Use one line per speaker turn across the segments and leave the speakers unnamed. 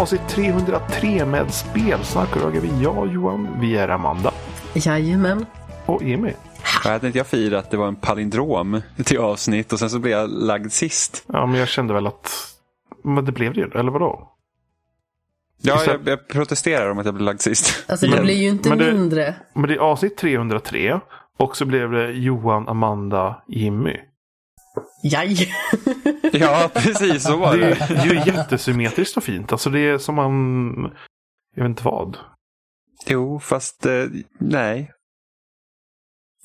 avsnitt 303 med Spelsnack. Och är vi jag, Johan, vi är Amanda
Jajamän.
och Emil.
Jag hade inte jag firat att det var en palindrom till avsnitt och sen så blev jag lagd sist.
Ja, men jag kände väl att... Men det blev det ju, eller vadå?
Ja, jag, jag protesterar om att jag blev lagd sist.
Alltså det
Men-
blir ju inte
men det-
mindre.
Men det är avsnitt 303 och så blev det Johan, Amanda, Jimmy.
Jaj.
Ja, precis så var
Det
det.
är ju jättesymmetriskt och fint. Alltså det är som man... Jag vet inte vad.
Jo, fast eh, nej.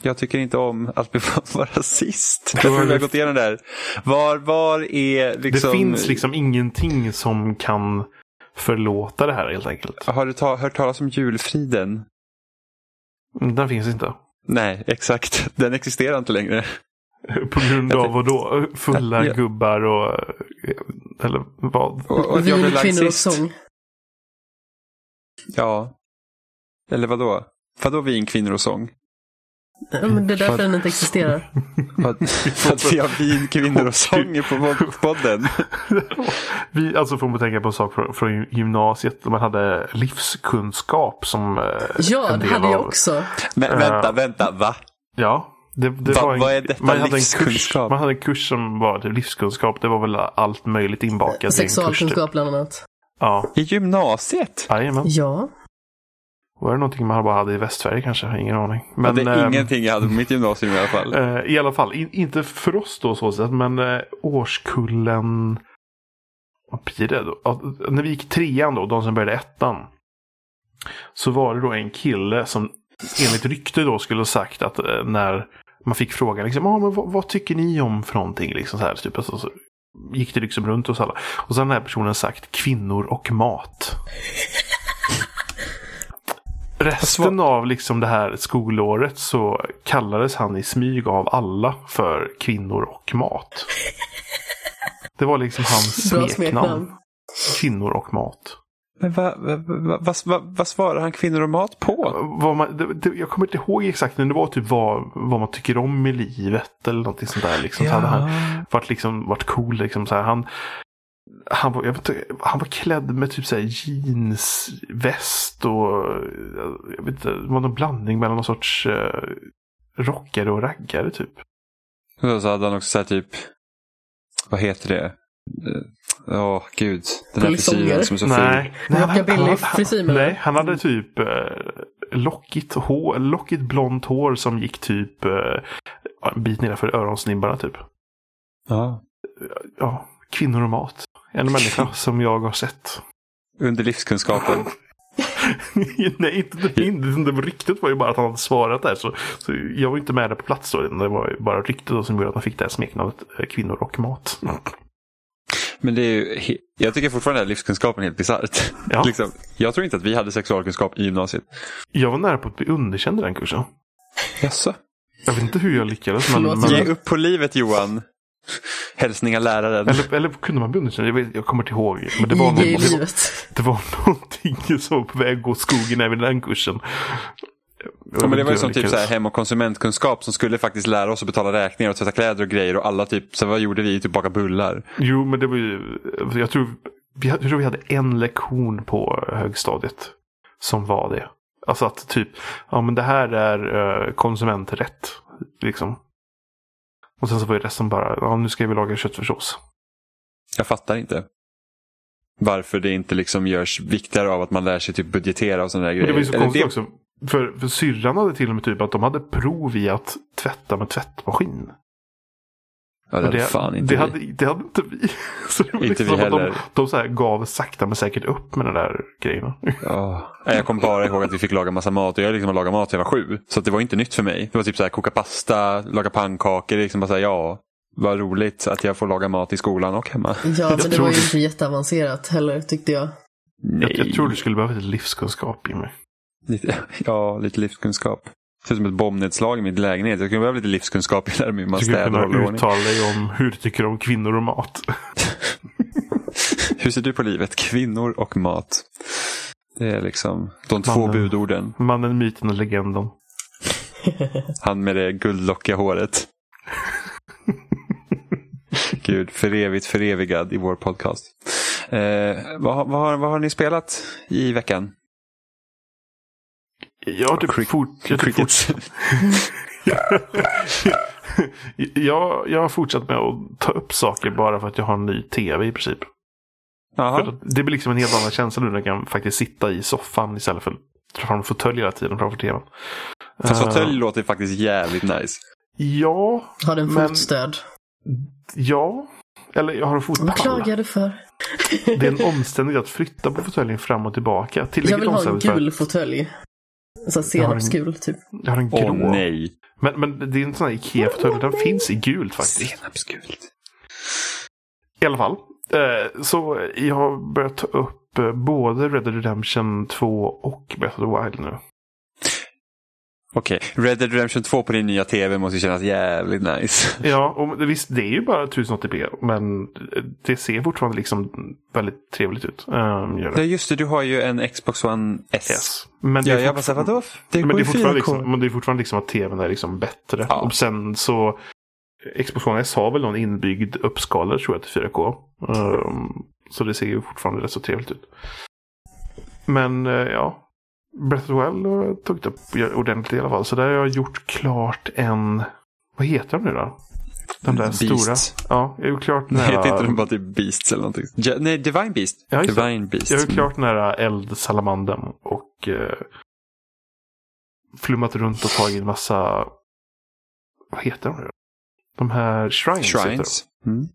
Jag tycker inte om att bli vara sist. Vi har gått igenom det här. Var, var är liksom...
Det finns liksom ingenting som kan förlåta det här helt enkelt.
Har du ta, hört talas om julfriden?
Den finns inte.
Nej, exakt. Den existerar inte längre.
På grund av vad då? Fulla
Ja.
gubbar och... Eller vad?
Och, och lagd
kvinnor och sång.
Ja. Eller vad då? Vadå vin, kvinnor och sång?
Ja, men det är därför den inte existerar.
För att vi har vin, kvinnor och sång på podden.
Vi alltså får man tänka på en sak från, från gymnasiet. Man hade livskunskap som... eh,
Ja, det hade jag också.
Men vänta, vänta, va?
Ja. Det, det
Va-
var en,
vad är detta
man hade en kurs,
livskunskap?
man hade en kurs som var typ livskunskap. Det var väl allt möjligt inbakat kurs. Typ.
Sexualkunskap bland annat.
Ja,
I gymnasiet?
jajamän.
Ja.
Var det någonting man bara hade i Västsverige kanske? Ingen aning.
Men, det är
ehm,
ingenting jag hade på mitt gymnasium i alla fall.
eh, I alla fall, in, inte för oss då så sätt, men eh, årskullen... Vad blir det då? Ja, när vi gick trean då, de som började ettan. Så var det då en kille som enligt rykte då skulle ha sagt att eh, när man fick frågan liksom, ah, men vad, vad tycker ni om för någonting? Liksom så här, typ, alltså, så gick det liksom runt hos alla. Och så har den här personen sagt kvinnor och mat. Resten av liksom det här skolåret så kallades han i smyg av alla för kvinnor och mat. Det var liksom hans smeknamn. Kvinnor och mat.
Men vad va, va, va, va, vad svarar han kvinnor och mat på?
Vad man, det, det, jag kommer inte ihåg exakt, men det var typ vad, vad man tycker om i livet eller någonting sånt där. Liksom. Så hade han varit, liksom, varit cool. Liksom, så här. Han, han, var, jag vet inte, han var klädd med typ så här jeansväst och jag vet inte, det var någon blandning mellan någon sorts uh, rockare och raggare typ.
Och så hade han också så här typ, vad heter det? Eh, Åh, gud. Den här frisyren som är så ful.
Nej, nej, han-
du?
Nej, han hade typ eh, lockigt, hår, lockigt blont hår som gick typ eh, en bit nedanför öronsnibbarna typ.
Ja.
Ja, kvinnor och mat. En människa som jag har sett.
Under livskunskapen.
Nej, inte det min. Det var ryktet var ju bara att han hade svarat där. Så, så jag var inte med där på plats då. Det var ju bara ryktet då som gjorde att han fick det här smeknamnet eh, kvinnor och mat.
Men det är ju, jag tycker fortfarande att livskunskapen är helt bisarrt.
Ja.
liksom, jag tror inte att vi hade sexualkunskap i gymnasiet.
Jag var nära på att bli underkänd i den kursen.
Jaså?
Jag vet inte hur jag lyckades. Men, men,
Ge upp på livet Johan. Hälsningar läraren.
eller, eller kunde man bli underkänd? Jag, vet, jag kommer inte ihåg. Men det var, någon, det, var, det var någonting som var på väg att gå skogen även i den kursen.
Ja, men det var ju som typ så här hem och konsumentkunskap som skulle faktiskt lära oss att betala räkningar och tvätta kläder och grejer och alla typ, så vad gjorde vi? Typ baka bullar.
Jo, men det var ju... Jag tror, vi, jag tror vi hade en lektion på högstadiet. Som var det. Alltså att typ, ja men det här är uh, konsumenträtt. Liksom. Och sen så var ju resten bara, ja nu ska vi laga köttfärssås.
Jag fattar inte. Varför det inte liksom görs viktigare av att man lär sig typ budgetera och sådana där
Men
grejer.
det var ju så konstigt
det-
också. För, för syrran hade till och med typ att de hade prov i att tvätta med tvättmaskin.
Ja, det hade fan inte
det,
vi.
hade, det hade inte vi. Så det var
Inte
liksom
vi heller.
De, de så här gav sakta men säkert upp med de där grejerna.
Ja. Jag kommer bara ihåg att vi fick laga massa mat och jag liksom lagat mat sedan jag var sju. Så att det var inte nytt för mig. Det var typ så här koka pasta, laga pannkakor. Liksom bara så här, ja, vad roligt att jag får laga mat i skolan och hemma.
Ja, men det var ju inte jätteavancerat heller tyckte jag.
Nej.
Jag, jag tror du skulle behöva lite livskunskap Jimmy.
Lite, ja, lite livskunskap. Det ser ut som ett bombnedslag i min lägenhet. Jag skulle behöva lite livskunskap i lära mig hur man städar och ordning.
uttala dig om hur du tycker om kvinnor och mat.
Hur ser du på livet? Kvinnor och mat. Det är liksom de två
Mannen.
budorden.
Mannen, myten och legenden.
Han med det guldlockiga håret. Gud, för evigt förevigad i vår podcast. Eh, vad, vad, vad har ni spelat i veckan?
Jag har typ,
Crick-
fort, jag, har typ fort, jag, jag har fortsatt med att ta upp saker bara för att jag har en ny tv i princip. Det blir liksom en helt annan känsla nu när jag kan faktiskt sitta i soffan istället för att dra fram en fåtölj hela tiden framför tvn.
Fast
Eh,
fåtölj låter faktiskt jävligt nice.
Ja,
Har den
Men-
fotstöd?
ja. Eller jag har en
Vad
fotpall.
klagar du för?
Det är en omständighet att flytta på fåtöljen fram och tillbaka.
Jag vill ha en gul fåtölj. Så senapsgul typ.
Jag har en grå.
Åh nej.
Men, men det är en sån här Ikea-fåtölj. Den finns i gult faktiskt.
Senapsgult.
I alla fall. Eh, så jag har börjat ta upp eh, både Red Dead Redemption 2 och Breath of the Wild nu.
Okej, Red Dead Redemption 2 på din nya tv måste kännas jävligt nice.
Ja, och det- visst det är ju bara 1080p. Men det ser fortfarande liksom väldigt trevligt ut. Um, gör
Ja,
det.
just det, du har ju en Xbox One S.
Yes. Men det
Ja, jag bara såhär, vadå? Det
men
går
det, är fortfarande
4K.
liksom, men det är fortfarande liksom att tvn är liksom bättre.
Ja.
Och sen så Xbox One S har väl någon inbyggd uppskalare tror jag till 4K. Um, så det ser ju fortfarande rätt så trevligt ut. Men eh, ja, Breath of the Wild har jag tagit upp ordentligt i alla fall. Så där har jag gjort klart en, vad heter de nu då? De där
Beast.
stora. Ja, jag har gjort klart den
Heter inte den bara typ Beasts eller någonting? Ja, nej, Divine Beast.
Ja.
Divine Beast.
jag har gjort klart den här eldsalamanden och eh, flummat runt och tagit en massa, vad heter de nu? De här shrines. de.
Shrines. Mm.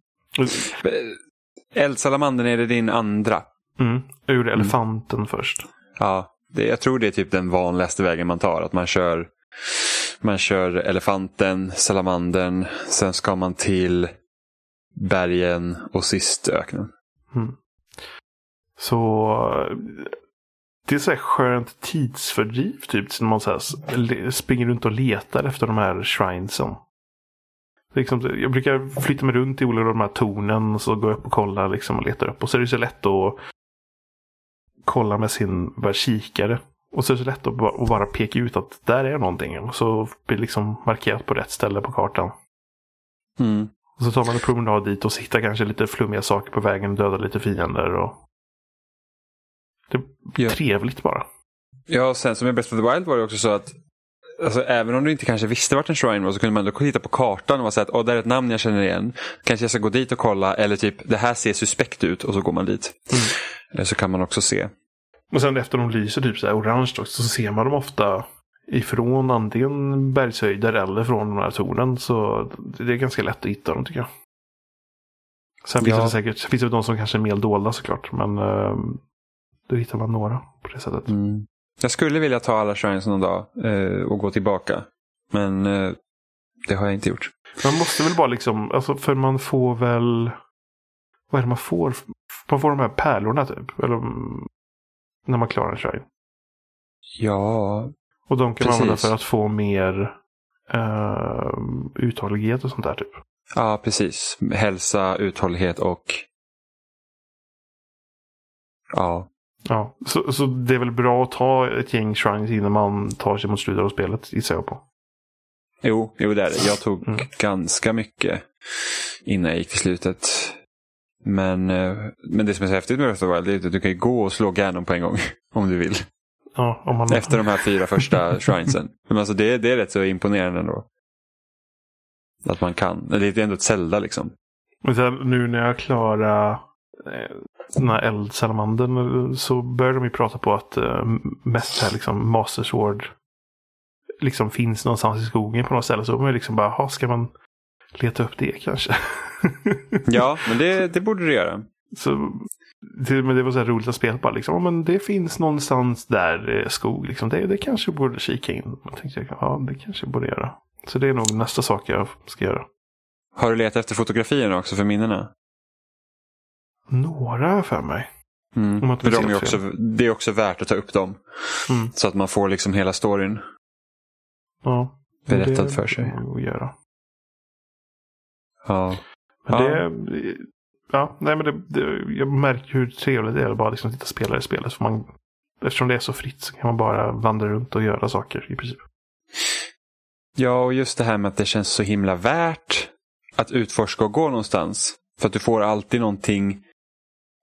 Eldsalamandern, är det din andra?
Mm. Jag gjorde elefanten först.
Ja, det, jag tror det är typ den vanligaste vägen man tar. Att man kör, man kör elefanten, salamandern, sen ska man till bergen och sist öknen.
Mm. Så det är så här skönt tidsfördriv typ. När man så här springer runt och letar efter de här shrinesen. Liksom, jag brukar flytta mig runt i olika av de här tornen. Så går jag upp och kollar liksom, och letar upp. Och så är det så lätt att kolla med sin kikare. Och så är det så lätt att bara, att bara peka ut att där är någonting. Och så blir det liksom markerat på rätt ställe på kartan.
Mm.
Och så tar man en promenad dit och hittar kanske lite flummiga saker på vägen. Dödar lite fiender. Och... Det är
Ja.
trevligt bara.
Ja, och sen som i Breath of the Wild var det också så att Alltså, även om du inte kanske visste vart en shrine var så kunde man ändå titta på kartan och säga att oh, där är ett namn jag känner igen. Kanske jag ska gå dit och kolla eller typ det här ser suspekt ut och så går man dit. Eh, Så kan man också se.
Och sen efter de lyser typ så här orange då, så ser man dem ofta ifrån antingen bergshöjder eller från de här tornen. Så det är ganska lätt att hitta dem tycker jag. Sen finns
Ja.
det säkert finns det de som kanske är mer dolda såklart. Men eh, då hittar man några på det sättet.
Mm. Jag skulle vilja ta alla shrines någon dag eh, och gå tillbaka. Men eh, det har jag inte gjort.
Man måste väl bara liksom, alltså för man får väl, vad är det man får? Man får de här pärlorna typ. Eller när man klarar en shrine.
Ja,
Och de kan man använda
Precis.
för att få mer uh, uthållighet och sånt där typ.
ja precis. Hälsa, uthållighet och ja,
Ja, så, så det är väl bra att ta ett gäng shrines innan man tar sig mot slutet av spelet gissar jag på.
Jo, jo det är det. Jag tog
Mm.
ganska mycket innan jag gick till slutet. Men, eh, men det som är så häftigt med Breath of the Wild är att du kan ju gå och slå Ganon på en gång. Om du vill.
Ja, om man...
Efter de här fyra första shrinesen. Men alltså det, det är rätt så imponerande ändå. Att man kan. Det är ändå ett Zelda liksom.
Men sen, nu när jag klarar eh, den här eldsalamandern så börjar de ju prata på att eh, mest här liksom Master Sword liksom finns någonstans i skogen på något ställe. Så man liksom bara, "Jaha, ska man leta upp det kanske?
Ja, men det, det borde du göra.
Så, men det var så här roligt att spela bara liksom, "Ja, men det finns någonstans där eh, skog liksom. Det, det kanske borde kika in. Jag tänkte, ja det kanske jag borde göra. Så det är nog nästa sak jag ska göra.
Har du letat efter fotografierna också för minnena?
Några för mig.
Mm. För de är också, det är också värt att ta upp dem.
Mm.
Så att man får liksom hela storyn.
Ja.
Berättad för sig.
att göra.
Ja.
Men
Ja.
det, ja, nej men det, det, jag märker hur trevligt det är att bara liksom sitta och spela i spelet. För man, eftersom det är så fritt så kan man bara vandra runt och göra saker i princip.
Ja, och just det här med att det känns så himla värt att utforska och gå någonstans. För att du får alltid någonting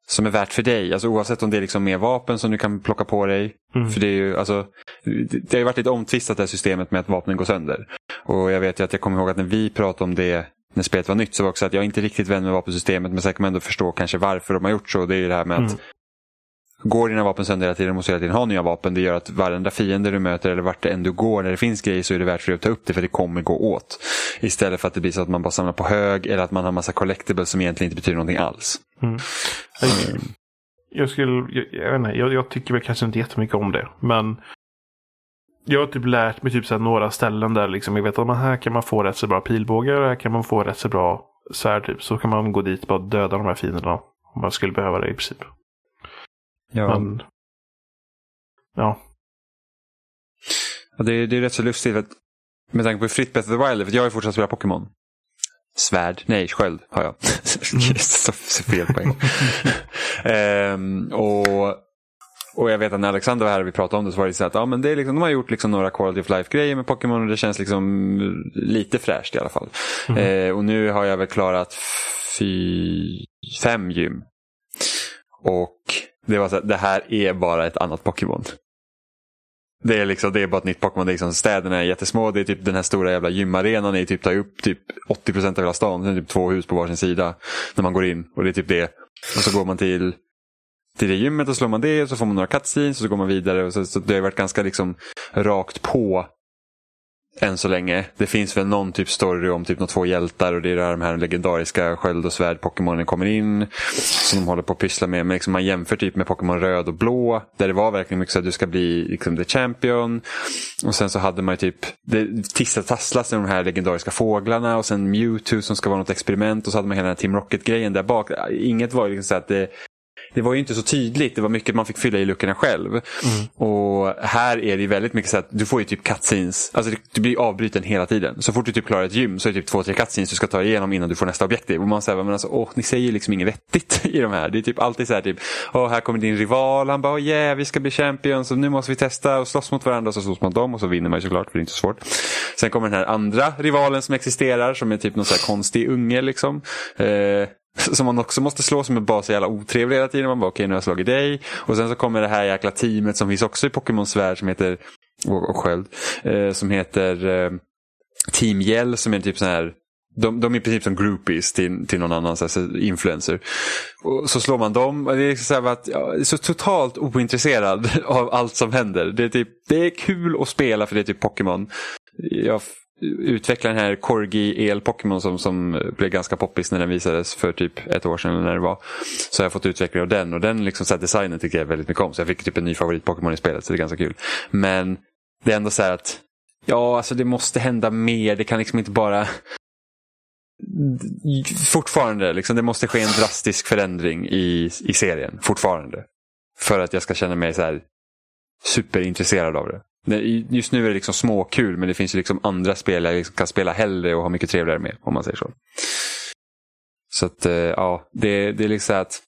som är värt för dig. Alltså oavsett om det är liksom mer vapen som du kan plocka på dig.
Mm.
För det är ju, alltså, det har ju varit lite omtvistat det här systemet med att vapnen går sönder. Och jag vet ju att jag kommer ihåg att när vi pratade om det när spelet var nytt så var också att jag inte riktigt vän med vapensystemet men sen kan man ändå förstå kanske varför de har gjort så. Det är ju det här med att
Mm.
Går dina vapen sönder hela tiden måste du hela tiden ha nya vapen. Det gör att varenda fiende du möter eller vart det än du går när det finns grejer så är det värt för dig att ta upp det för det kommer gå åt. Istället för att det blir så att man bara samlar på hög eller att man har massa collectibles som egentligen inte betyder någonting alls.
Mm. Jag, jag, skulle, jag, jag, vet inte, jag, jag tycker väl kanske inte jättemycket om det. Men jag har typ lärt mig typ så några ställen där liksom, jag vet att man, här kan man få rätt så bra pilbågar och här kan man få rätt så bra svärd. Typ. Så kan man gå dit och bara döda de här fienderna. Om man skulle behöva det i princip.
Ja.
Men, ja.
Ja, det, är, det är rätt så lustigt att, med tanke på Fritt Breath of the Wild, för jag har ju fortsatt spela Pokémon. Svärd, nej sköld har jag. så, så fel på en gång. Ehm, och, och jag vet att när Alexander var här och vi pratade om det så var det så att ja, men det är liksom, de har gjort liksom några quality of life-grejer med Pokémon och det känns liksom lite fräscht i alla fall. Eh, och nu har jag väl klarat fy, fem gym. Och det var så att det här är bara ett annat Pokémon. Det är, liksom, det är bara ett nytt Pokémon. Det är liksom, städerna är jättesmå. Det är typ den här stora jävla gymarenan. är typ, tar upp typ 80% av hela stan. Sen är det typ två hus på varsin sida. När man går in. Och det är typ det. Och så går man till, till det gymmet och slår man det. Och så får man några cutscenes. Och så går man vidare. Och så, så det har varit ganska liksom rakt på. Än så länge. Det finns väl någon typ story om typ de två hjältar. Och det är där de här legendariska sköld och svärd Pokémonen kommer in. Som de håller på att pyssla med. Men liksom man jämför typ med Pokémon röd och blå. Där det var verkligen mycket så att du ska bli liksom the champion. Och sen så hade man ju typ det tissatasslas med de här legendariska fåglarna. Och sen Mewtwo som ska vara något experiment. Och så hade man hela den här Team Rocket-grejen där bak. Inget var ju liksom så att det det var ju inte så tydligt. Det var mycket man fick fylla i luckorna själv. Och här är det väldigt mycket så att du får ju typ cutscenes. Alltså du blir avbruten hela tiden. Så fort du typ klarar ett gym så är det typ två, tre cutscenes du ska ta igenom innan du får nästa objektiv. Och man säger, men alltså, åh, ni säger ju liksom inget vettigt i de här. Det är typ alltid så här typ, åh, här kommer din rival. Han bara, åh yeah, vi ska bli champions. Och nu måste vi testa och slåss mot varandra. Och så slåss man dem och så vinner man ju såklart, för det är inte så svårt. Sen kommer den här andra rivalen som existerar, som är typ någon så här konstig unge liksom. Eh, som man också måste slå som är bara så jävla otrevlig hela tiden. Man bara okej nu har jag slagit dig. Och sen så kommer det här jäkla teamet som finns också i Pokémons värld som heter, och, och sköld, eh, som heter eh, Team Yell som är typ så här de, de är i princip som groupies till, till någon annan så här, influencer. Och så slår man dem och det är så, här att, ja, jag är så totalt ointresserad av allt som händer. Det är, typ, det är kul att spela för det är typ Pokémon. Jag Utveckla den här Corgi El-Pokémon som, som blev ganska poppis när den visades för typ ett år sedan eller när det var. Så jag har fått utveckla av den och den liksom, så här, designen tycker jag väldigt mycket om. Så jag fick typ en ny favorit-Pokémon i spelet så det är ganska kul. Men det är ändå så här att ja, alltså det måste hända mer. Det kan liksom inte bara fortfarande, liksom, det måste ske en drastisk förändring i, i serien. Fortfarande. För att jag ska känna mig så här superintresserad av det. Just nu är det liksom småkul men det finns ju liksom andra spel jag liksom kan spela hellre och ha mycket trevligare med. Om man säger så. Så att eh, ja, det, det är liksom så att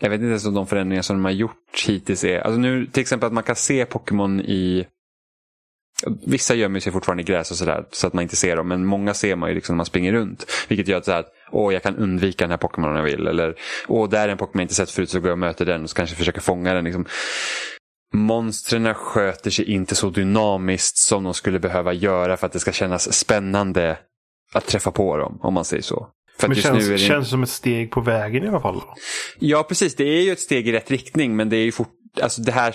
jag vet inte ens om de förändringar som de har gjort hittills är... Alltså nu till exempel att man kan se Pokémon i Vissa gömmer sig fortfarande i gräs och sådär så att man inte ser dem. Men många ser man ju liksom när man springer runt. Vilket gör att, så här, att åh, jag kan undvika den här Pokémon om jag vill. Eller åh, där är en Pokémon jag inte sett förut så går jag och möter den och så kanske försöker fånga den. Liksom. Monstren sköter sig inte så dynamiskt som de skulle behöva göra för att det ska kännas spännande att träffa på dem. Om man säger så. För
Men känns,
det...
känns som ett steg på vägen i alla fall. Då.
Ja, precis. Det är ju ett steg i rätt riktning, men det är ju fort... Alltså det här...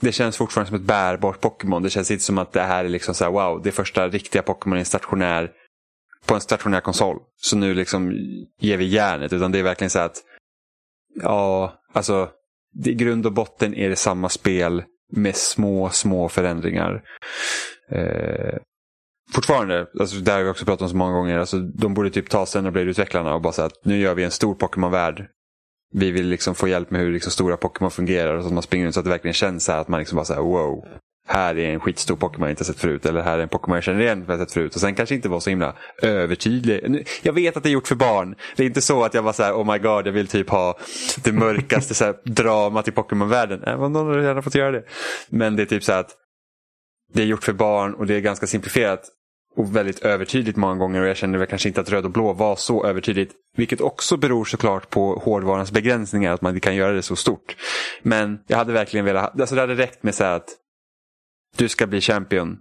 Det känns fortfarande som ett bärbart Pokémon. Det känns inte som att det här är liksom så här, wow, det första riktiga Pokémon i en stationär... På en stationär konsol. Så nu liksom ger vi järnet. Utan det är verkligen så att... Ja, alltså... I grund och botten är det samma spel med små, små förändringar. Eh, fortfarande, alltså det har vi också pratat om så många gånger, alltså, de borde typ ta sig och utvecklarna och bara säga att nu gör vi en stor Pokémon-värld. Vi vill liksom få hjälp med hur liksom stora Pokémon fungerar och så att man springer runt så att det verkligen känns så här att man liksom bara säger wow. Här är en skitstor Pokémon jag inte sett förut. Eller här är en Pokémon jag känner igen för jag sett förut. Och sen kanske inte vara så himla övertydlig. Jag vet att det är gjort för barn. Det är inte så att jag var så här, oh my god, jag vill typ ha det mörkaste så här, dramat i Pokémon-världen. Eh, Även någon hade gärna fått göra det. Men det är typ så här att det är gjort för barn och det är ganska simplifierat. och väldigt övertydligt många gånger och jag kände väl kanske inte att röd och blå var så övertydligt. Vilket också beror såklart på hårdvarans begränsningar, att man kan göra det så stort. Men jag hade verkligen velat, alltså det hade räckt med så att du ska bli champion.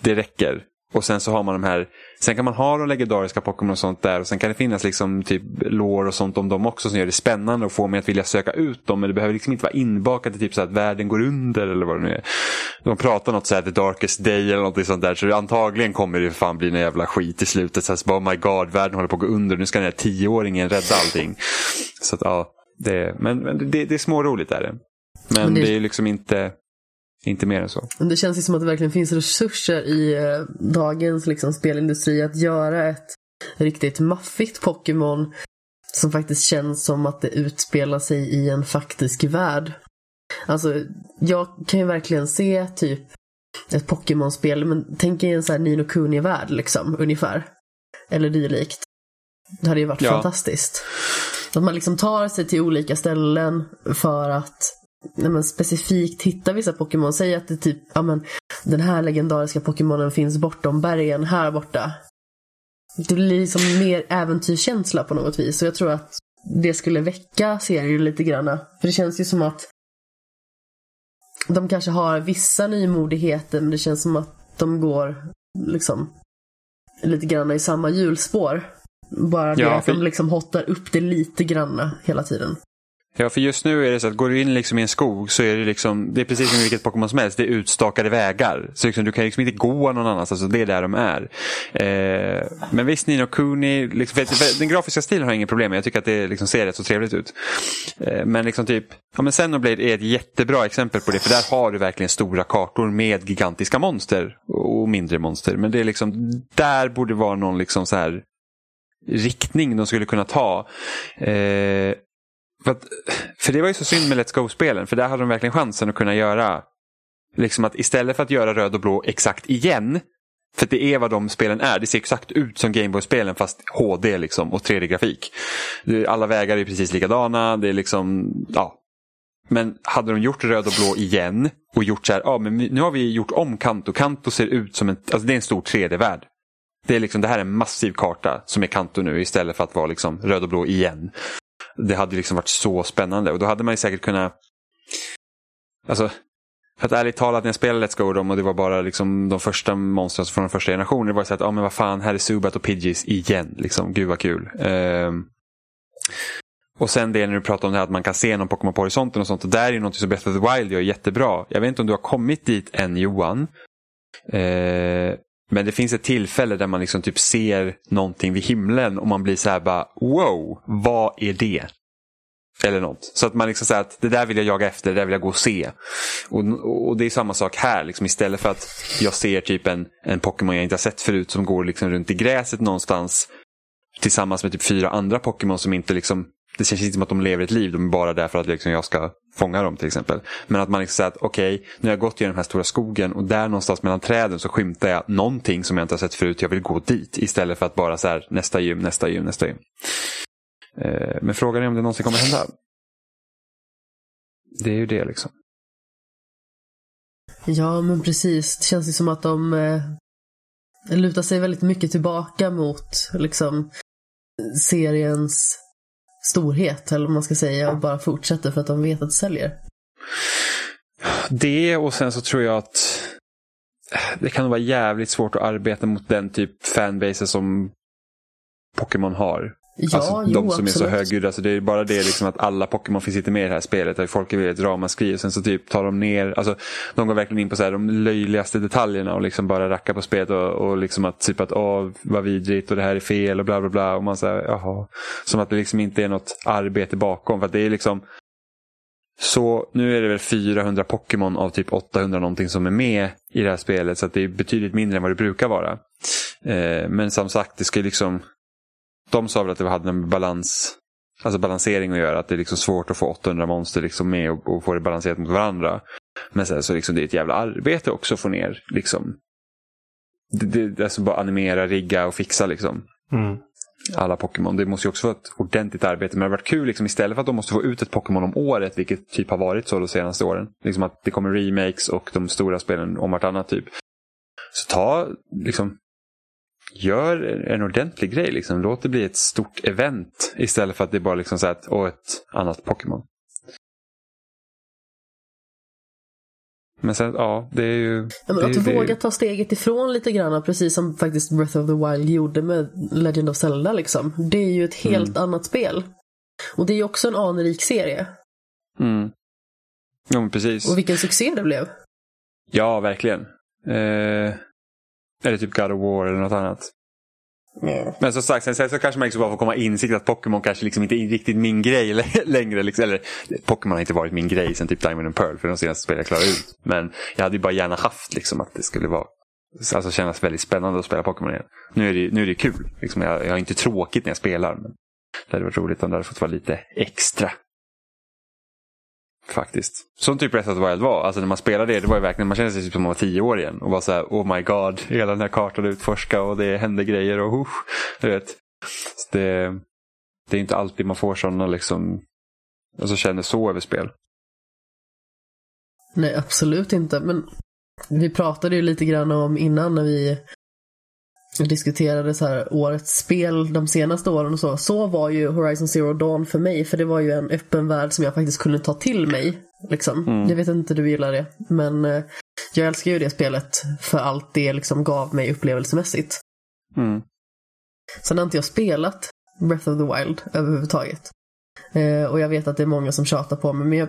Det räcker. Och sen så har man de här, sen kan man ha de legendariska Pokémon och sånt där och sen kan det finnas liksom typ lore och sånt om dem också som gör det spännande och får mig att vilja söka ut dem. Men det behöver liksom inte vara inbakat i typ så att världen går under eller vad det nu är. De pratar något så här the darkest day eller något sånt där så antagligen kommer det fan bli en jävla skit i slutet. Så här, oh my god, världen håller på att gå under. Nu ska den här tioåringen rädda allting. Så att ja, det, men, men det, det är småroligt är det. Men,
Men det-
det är liksom inte, inte mer än så.
Men Det känns ju som att det verkligen finns resurser i eh, dagens liksom, spelindustri att göra ett riktigt maffigt Pokémon som faktiskt känns som att det utspelar sig i en faktisk värld. Alltså, jag kan ju verkligen se typ ett Pokémon-spel, men tänk er en sån här Nino Kuni-värld liksom, ungefär. Eller dylikt. Det hade ju varit
Ja.
fantastiskt. Att man liksom tar sig till olika ställen för att nej men, specifikt hitta vissa Pokémon. Säg att det typ, ja men, den här legendariska Pokémonen finns bortom bergen här borta. Det blir liksom mer äventyrskänsla på något vis. Och jag tror att det skulle väcka serien lite grann. För det känns ju som att de kanske har vissa nymodigheter men det känns som att de går liksom lite grann i samma hjulspår. Bara det
Ja,
att de
för-
liksom hottar upp det lite grann hela tiden.
Ja, för just nu är det så att går du in liksom i en skog så är det liksom, det är precis som vilket Pokémon som helst, det är utstakade vägar. Så liksom, du kan liksom inte gå någon annanstans, alltså det är där de är. Eh, men visst, Nino Kuni, liksom, för, för den grafiska stilen har jag inget problem med, jag tycker att det liksom ser rätt så trevligt ut. Eh, men liksom typ, ja men Xenoblade är ett jättebra exempel på det, för där har du verkligen stora kartor med gigantiska monster och mindre monster. Men det är liksom, där borde vara någon liksom så här riktning de skulle kunna ta. Eh, för, att, för det var ju så synd med Let's Go-spelen, för där hade de verkligen chansen att kunna göra, liksom att istället för att göra röd och blå exakt igen, för det är vad de spelen är, det ser exakt ut som Gameboy-spelen fast HD liksom och 3D-grafik. Alla vägar är precis likadana, det är liksom, ja. Men hade de gjort röd och blå igen och gjort så här, ja men nu har vi gjort om Kanto, Kanto ser ut som en, alltså det är en stor 3D-värld. Det, är liksom, det här är en massiv karta som är Kanto nu istället för att vara liksom röd och blå igen. Det hade liksom varit så spännande och då hade man ju säkert kunnat... Alltså, för att ärligt talat när jag spelade Let's Go dem och det var bara liksom de första monstren från den första generationen. Det var så att, ja men vad fan, här är Subat och Pidgeys igen. Liksom, gud vad kul. Um... och sen det när du pratar om det här att man kan se någon Pokémon på horisonten och sånt. Och där är ju något som Breath of the Wild gör jättebra. Jag vet inte om du har kommit dit än Johan. Eh, men det finns ett tillfälle där man liksom typ ser någonting vid himlen och man blir så här bara wow, vad är det? Eller något. Så att man liksom säger att det där vill jag jaga efter, det där vill jag gå och se. Och, och det är samma sak här, liksom, istället för att jag ser typ en, en Pokémon jag inte har sett förut som går liksom runt i gräset någonstans tillsammans med typ fyra andra Pokémon som inte liksom det känns inte som att de lever ett liv, de är bara där för att liksom jag ska fånga dem till exempel. Men att man liksom säger att okej, nu har jag gått genom den här stora skogen och där någonstans mellan träden så skymtar jag någonting som jag inte har sett förut, jag vill gå dit istället för att bara så här nästa gym, nästa gym, nästa gym. Eh, Men frågan är om det någonsin kommer hända. Det är ju det liksom.
Ja, men precis. Det känns ju som att de eh, lutar sig väldigt mycket tillbaka mot liksom seriens storhet, eller vad man ska säga, och bara fortsätter för att de vet att det säljer.
Det och sen så tror jag att det kan vara jävligt svårt att arbeta mot den typ fanbase som Pokémon har.
Ja,
alltså,
jo,
de som är så
absolut.
högljudda. Alltså, det är bara det liksom att alla Pokémon finns inte med i det här spelet. Där folk är väldigt ramaskri. Och sen så typ tar de ner, alltså de går verkligen in på så här, de löjligaste detaljerna och liksom bara rackar på spelet. Och, och liksom att typ att åh vad vidrigt och det här är fel och bla bla bla. Och man säger jaha. Som att det liksom inte är något arbete bakom. För att det är liksom så nu är det väl 400 Pokémon av typ 800 någonting som är med i det här spelet. Så det är betydligt mindre än vad det brukar vara. Eh, men som sagt, det ska ju liksom de sa väl att det hade en balans, alltså balansering att göra. Att det är liksom svårt att få 800 monster liksom med och, och få det balanserat mot varandra. Men sen så liksom det är ett jävla arbete också att få ner liksom. Det, det, alltså bara animera, rigga och fixa liksom.
Mm.
Alla Pokémon. Det måste ju också vara ett ordentligt arbete. Men det har varit kul liksom, istället för att de måste få ut ett Pokémon om året. Vilket typ har varit så de senaste åren. Liksom att det kommer remakes och de stora spelen om vartannat typ. Så ta liksom gör en ordentlig grej. Liksom. Låt det bli ett stort event istället för att det bara liksom så att, och ett annat Pokémon. Men sen, ja, det är ju...
Ja, men
det,
att
det,
våga ta steget ifrån lite grann, precis som faktiskt Breath of the Wild gjorde med Legend of Zelda. Liksom. Det är ju ett helt annat spel. Och det är ju också en anrik serie.
Mm. Ja, men precis.
Och vilken succé det blev.
Ja, verkligen. Eh, eller typ God of War eller något annat. Men som sagt, sen så kanske man liksom bara får komma insikt att Pokémon kanske liksom inte är riktigt min grej längre. Liksom. Eller Pokémon har inte varit min grej sen typ Diamond and Pearl för de senaste spelen jag klarade ut. Men jag hade ju bara gärna haft liksom att det skulle vara Alltså kännas väldigt spännande att spela Pokémon igen. Nu är det, nu är det kul. Liksom jag, jag har inte tråkigt när jag spelar. Men det hade varit roligt om det hade fått vara lite extra. Faktiskt. Som typ Breath of the Wild var. Alltså när man spelade det, det var ju verkligen, man kände sig typ som man var tio år igen. Och var så här, oh my god, hela den här kartan utforska och det hände grejer och uh, du vet. Så det, det är inte alltid man får sådana liksom, alltså känner så över spel.
Nej, absolut inte. Men vi pratade ju lite grann om innan när vi diskuterade så här årets spel de senaste åren och så. Så var ju Horizon Zero Dawn för mig, för det var ju en öppen värld som jag faktiskt kunde ta till mig. Liksom.
Mm.
Jag vet inte du gillar det, men eh, jag älskar ju det spelet för allt det liksom gav mig upplevelsemässigt.
Mm.
Sen har inte jag spelat Breath of the Wild överhuvudtaget. Eh, och jag vet att det är många som tjatar på mig, men jag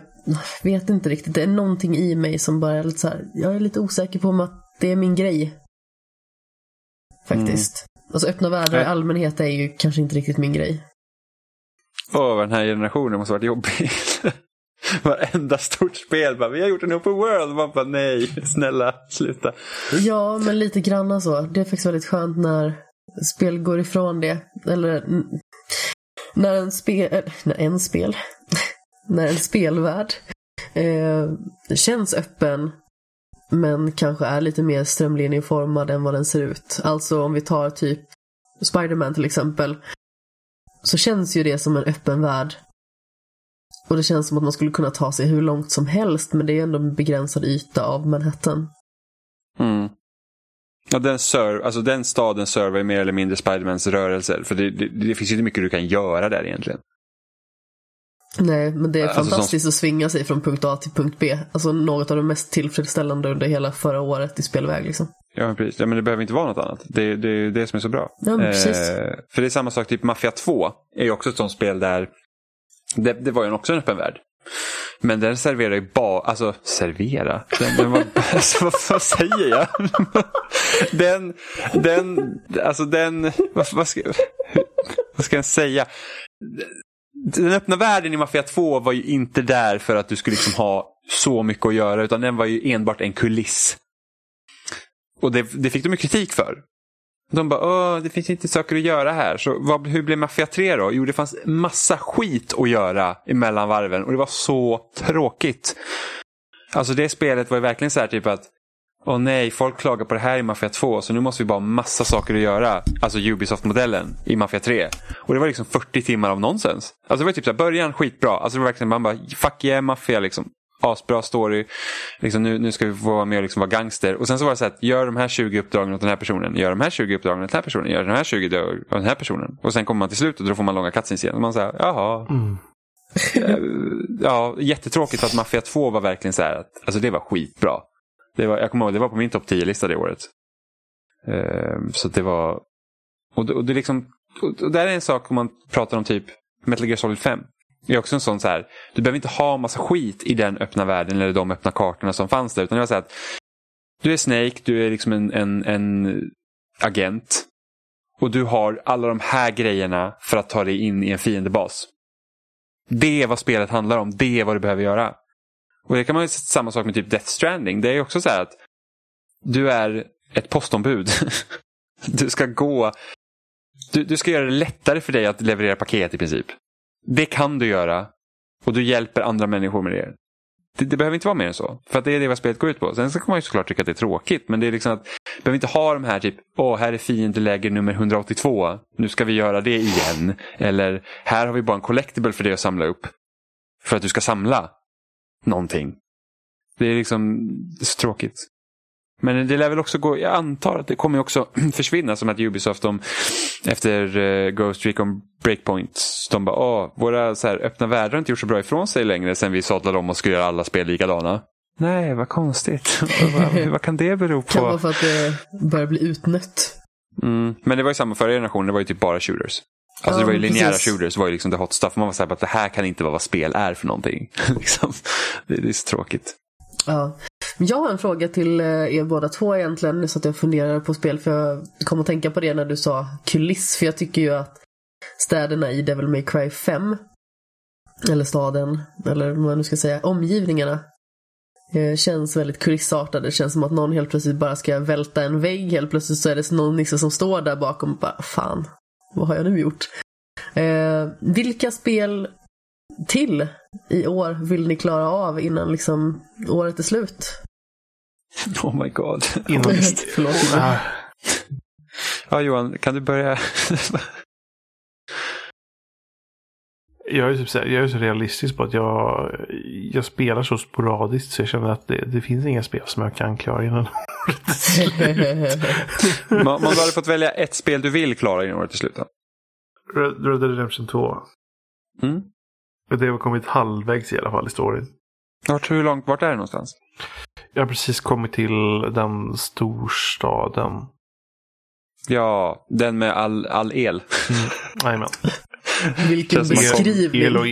vet inte riktigt. Det är någonting i mig som bara är lite så här, jag är lite osäker på om att det är min grej. Faktiskt. Alltså öppna världar i allmänhet är ju kanske inte riktigt min grej.
Åh, den här generationen måste ha varit jobbig. Varenda stort spel bara, vi har gjort en open world. Man bara, nej, snälla, sluta.
Ja, men lite grann så. Det är faktiskt väldigt skönt när spel går ifrån det. Eller mm, när en spel, när en spel, när en spelvärld eh, känns öppen men kanske är lite mer strömlinjeformad än vad den ser ut. Alltså om vi tar typ Spiderman till exempel så känns ju det som en öppen värld. Och det känns som att man skulle kunna ta sig hur långt som helst men det är ändå en begränsad yta av Manhattan.
Mm. Ja, den, serv, alltså den staden servar ju mer eller mindre Spidermans rörelser. För det, det, det finns ju inte mycket du kan göra där egentligen.
Nej, men det är
Alltså,
fantastiskt att svinga sig från punkt A till punkt B. Alltså något av det mest tillfredsställande under hela förra året i spelväg. Liksom.
Ja, men precis. Ja, men det behöver inte vara något annat. Det, det är det som är så bra.
Ja.
Eh, för det är samma sak, typ Mafia 2 är ju också ett sånt spel där det, det var ju också en öppen värld. Men den serverar ju bara, alltså servera, den, den var, alltså, vad, vad säger jag? den, den, alltså den, vad, vad, ska, vad ska jag säga? Den öppna världen i Mafia 2 var ju inte där för att du skulle liksom ha så mycket att göra utan den var ju enbart en kuliss. Och det, det fick de ju kritik för. De bara, Åh, det finns inte saker att göra här. Så vad, hur blev Mafia 3 då? Jo, det fanns massa skit att göra emellan varven och det var så tråkigt. Alltså det spelet var ju verkligen så här typ att Åh nej, folk klagar på det här i Mafia 2 så nu måste vi bara ha massa saker att göra. Alltså Ubisoft-modellen i Mafia 3. Och det var liksom 40 timmar av nonsens. Alltså det var typ så här, början skitbra. Alltså det var verkligen man bara, fuck yeah Mafia liksom. Asbra story. Liksom, nu, nu ska vi få vara med och liksom vara gangster. Och sen så var det så här, att gör de här 20 uppdragen åt den här personen. Gör de här 20 uppdragen åt den här personen. Gör de här 20 uppdragen åt den här personen. Och sen kommer man till slutet och då får man långa cutscenes igen. Och man säger, jaha.
Mm.
Ja, jättetråkigt för att Mafia 2 var verkligen så här att, alltså det var skitbra. Det var, jag kommer ihåg, det var på min topp 10-lista det året. Ehm, så det var... Och, det- och det liksom... Och och där är en sak om man pratar om typ Metal Gear Solid 5. Det är också en sån så här, du behöver inte ha massa skit i den öppna världen eller de öppna kartorna som fanns där. Utan det var så här att du är Snake, du är liksom en, en, en agent. Och du har alla de här grejerna för att ta dig in i en fiendebas. Det är vad spelet handlar om. Det är vad du behöver göra. Och det kan man ju samma sak med typ Death Stranding. Det är också så här att du är ett postombud. du ska gå... Du, du ska göra det lättare för dig att leverera paket i princip. Det kan du göra. Och du hjälper andra människor med det. Det, det behöver inte vara mer än så. För att det är det vad spelet går ut på. Sen så kan man ju såklart tycka att det är tråkigt. Men det är liksom att du behöver inte ha de här typ, åh här är fiendeläger nummer 182. Nu ska vi göra det igen. Eller här har vi bara en collectible för dig att samla upp. För att du ska samla någonting. Det är liksom det är så tråkigt. Men det lär väl också gå, jag antar att det kommer också försvinna som att Ubisoft de, efter uh, Ghost Recon Breakpoint, de bara åh, våra så här, öppna världar har inte gjort så bra ifrån sig längre sen vi sadlade om och skulle göra alla spel likadana. Nej, vad konstigt. vad, vad kan det bero på?
Kan vara för att det börjar bli utnött.
Mm. Men det var ju samma förra generationen, det var ju typ bara shooters. Alltså det var ju linjära
precis.
shooters, det var ju liksom the hot stuff. Man var såhär, att det här kan inte vara vad spel är för någonting. liksom. det, det är så tråkigt.
Ja. Jag har en fråga till eh, er båda två egentligen, nu så att jag funderar på spel. För jag kom att tänka på det när du sa kuliss. För jag tycker ju att städerna i Devil May Cry 5, eller staden, eller vad man nu ska säga, omgivningarna, eh, känns väldigt kulissartade. Det känns som att någon helt plötsligt bara ska välta en vägg. Helt plötsligt så är det någon nisse som står där bakom och bara, fan, vad har jag nu gjort? Eh, vilka spel till i år vill ni klara av innan liksom året är slut?
Oh my god.
Innan...
Förlåt.
Ah,
Ja Johan, kan du börja?
jag, är typ så här, jag är så realistisk på att jag, jag spelar så sporadiskt så jag känner att det, det finns inga spel som jag kan klara innan året är slut.
om du hade fått välja ett spel du vill klara innan året är slut.
Red Red Dead Redemption 2.
Mm.
Det har kommit halvvägs i alla fall i storyn.
Vart, hur långt, vart är det någonstans?
Jag har precis kommit till den storstaden.
Ja, den med all, all el.
Jajamän.
Vilken
Känns som att de-
beskrivning.
El och,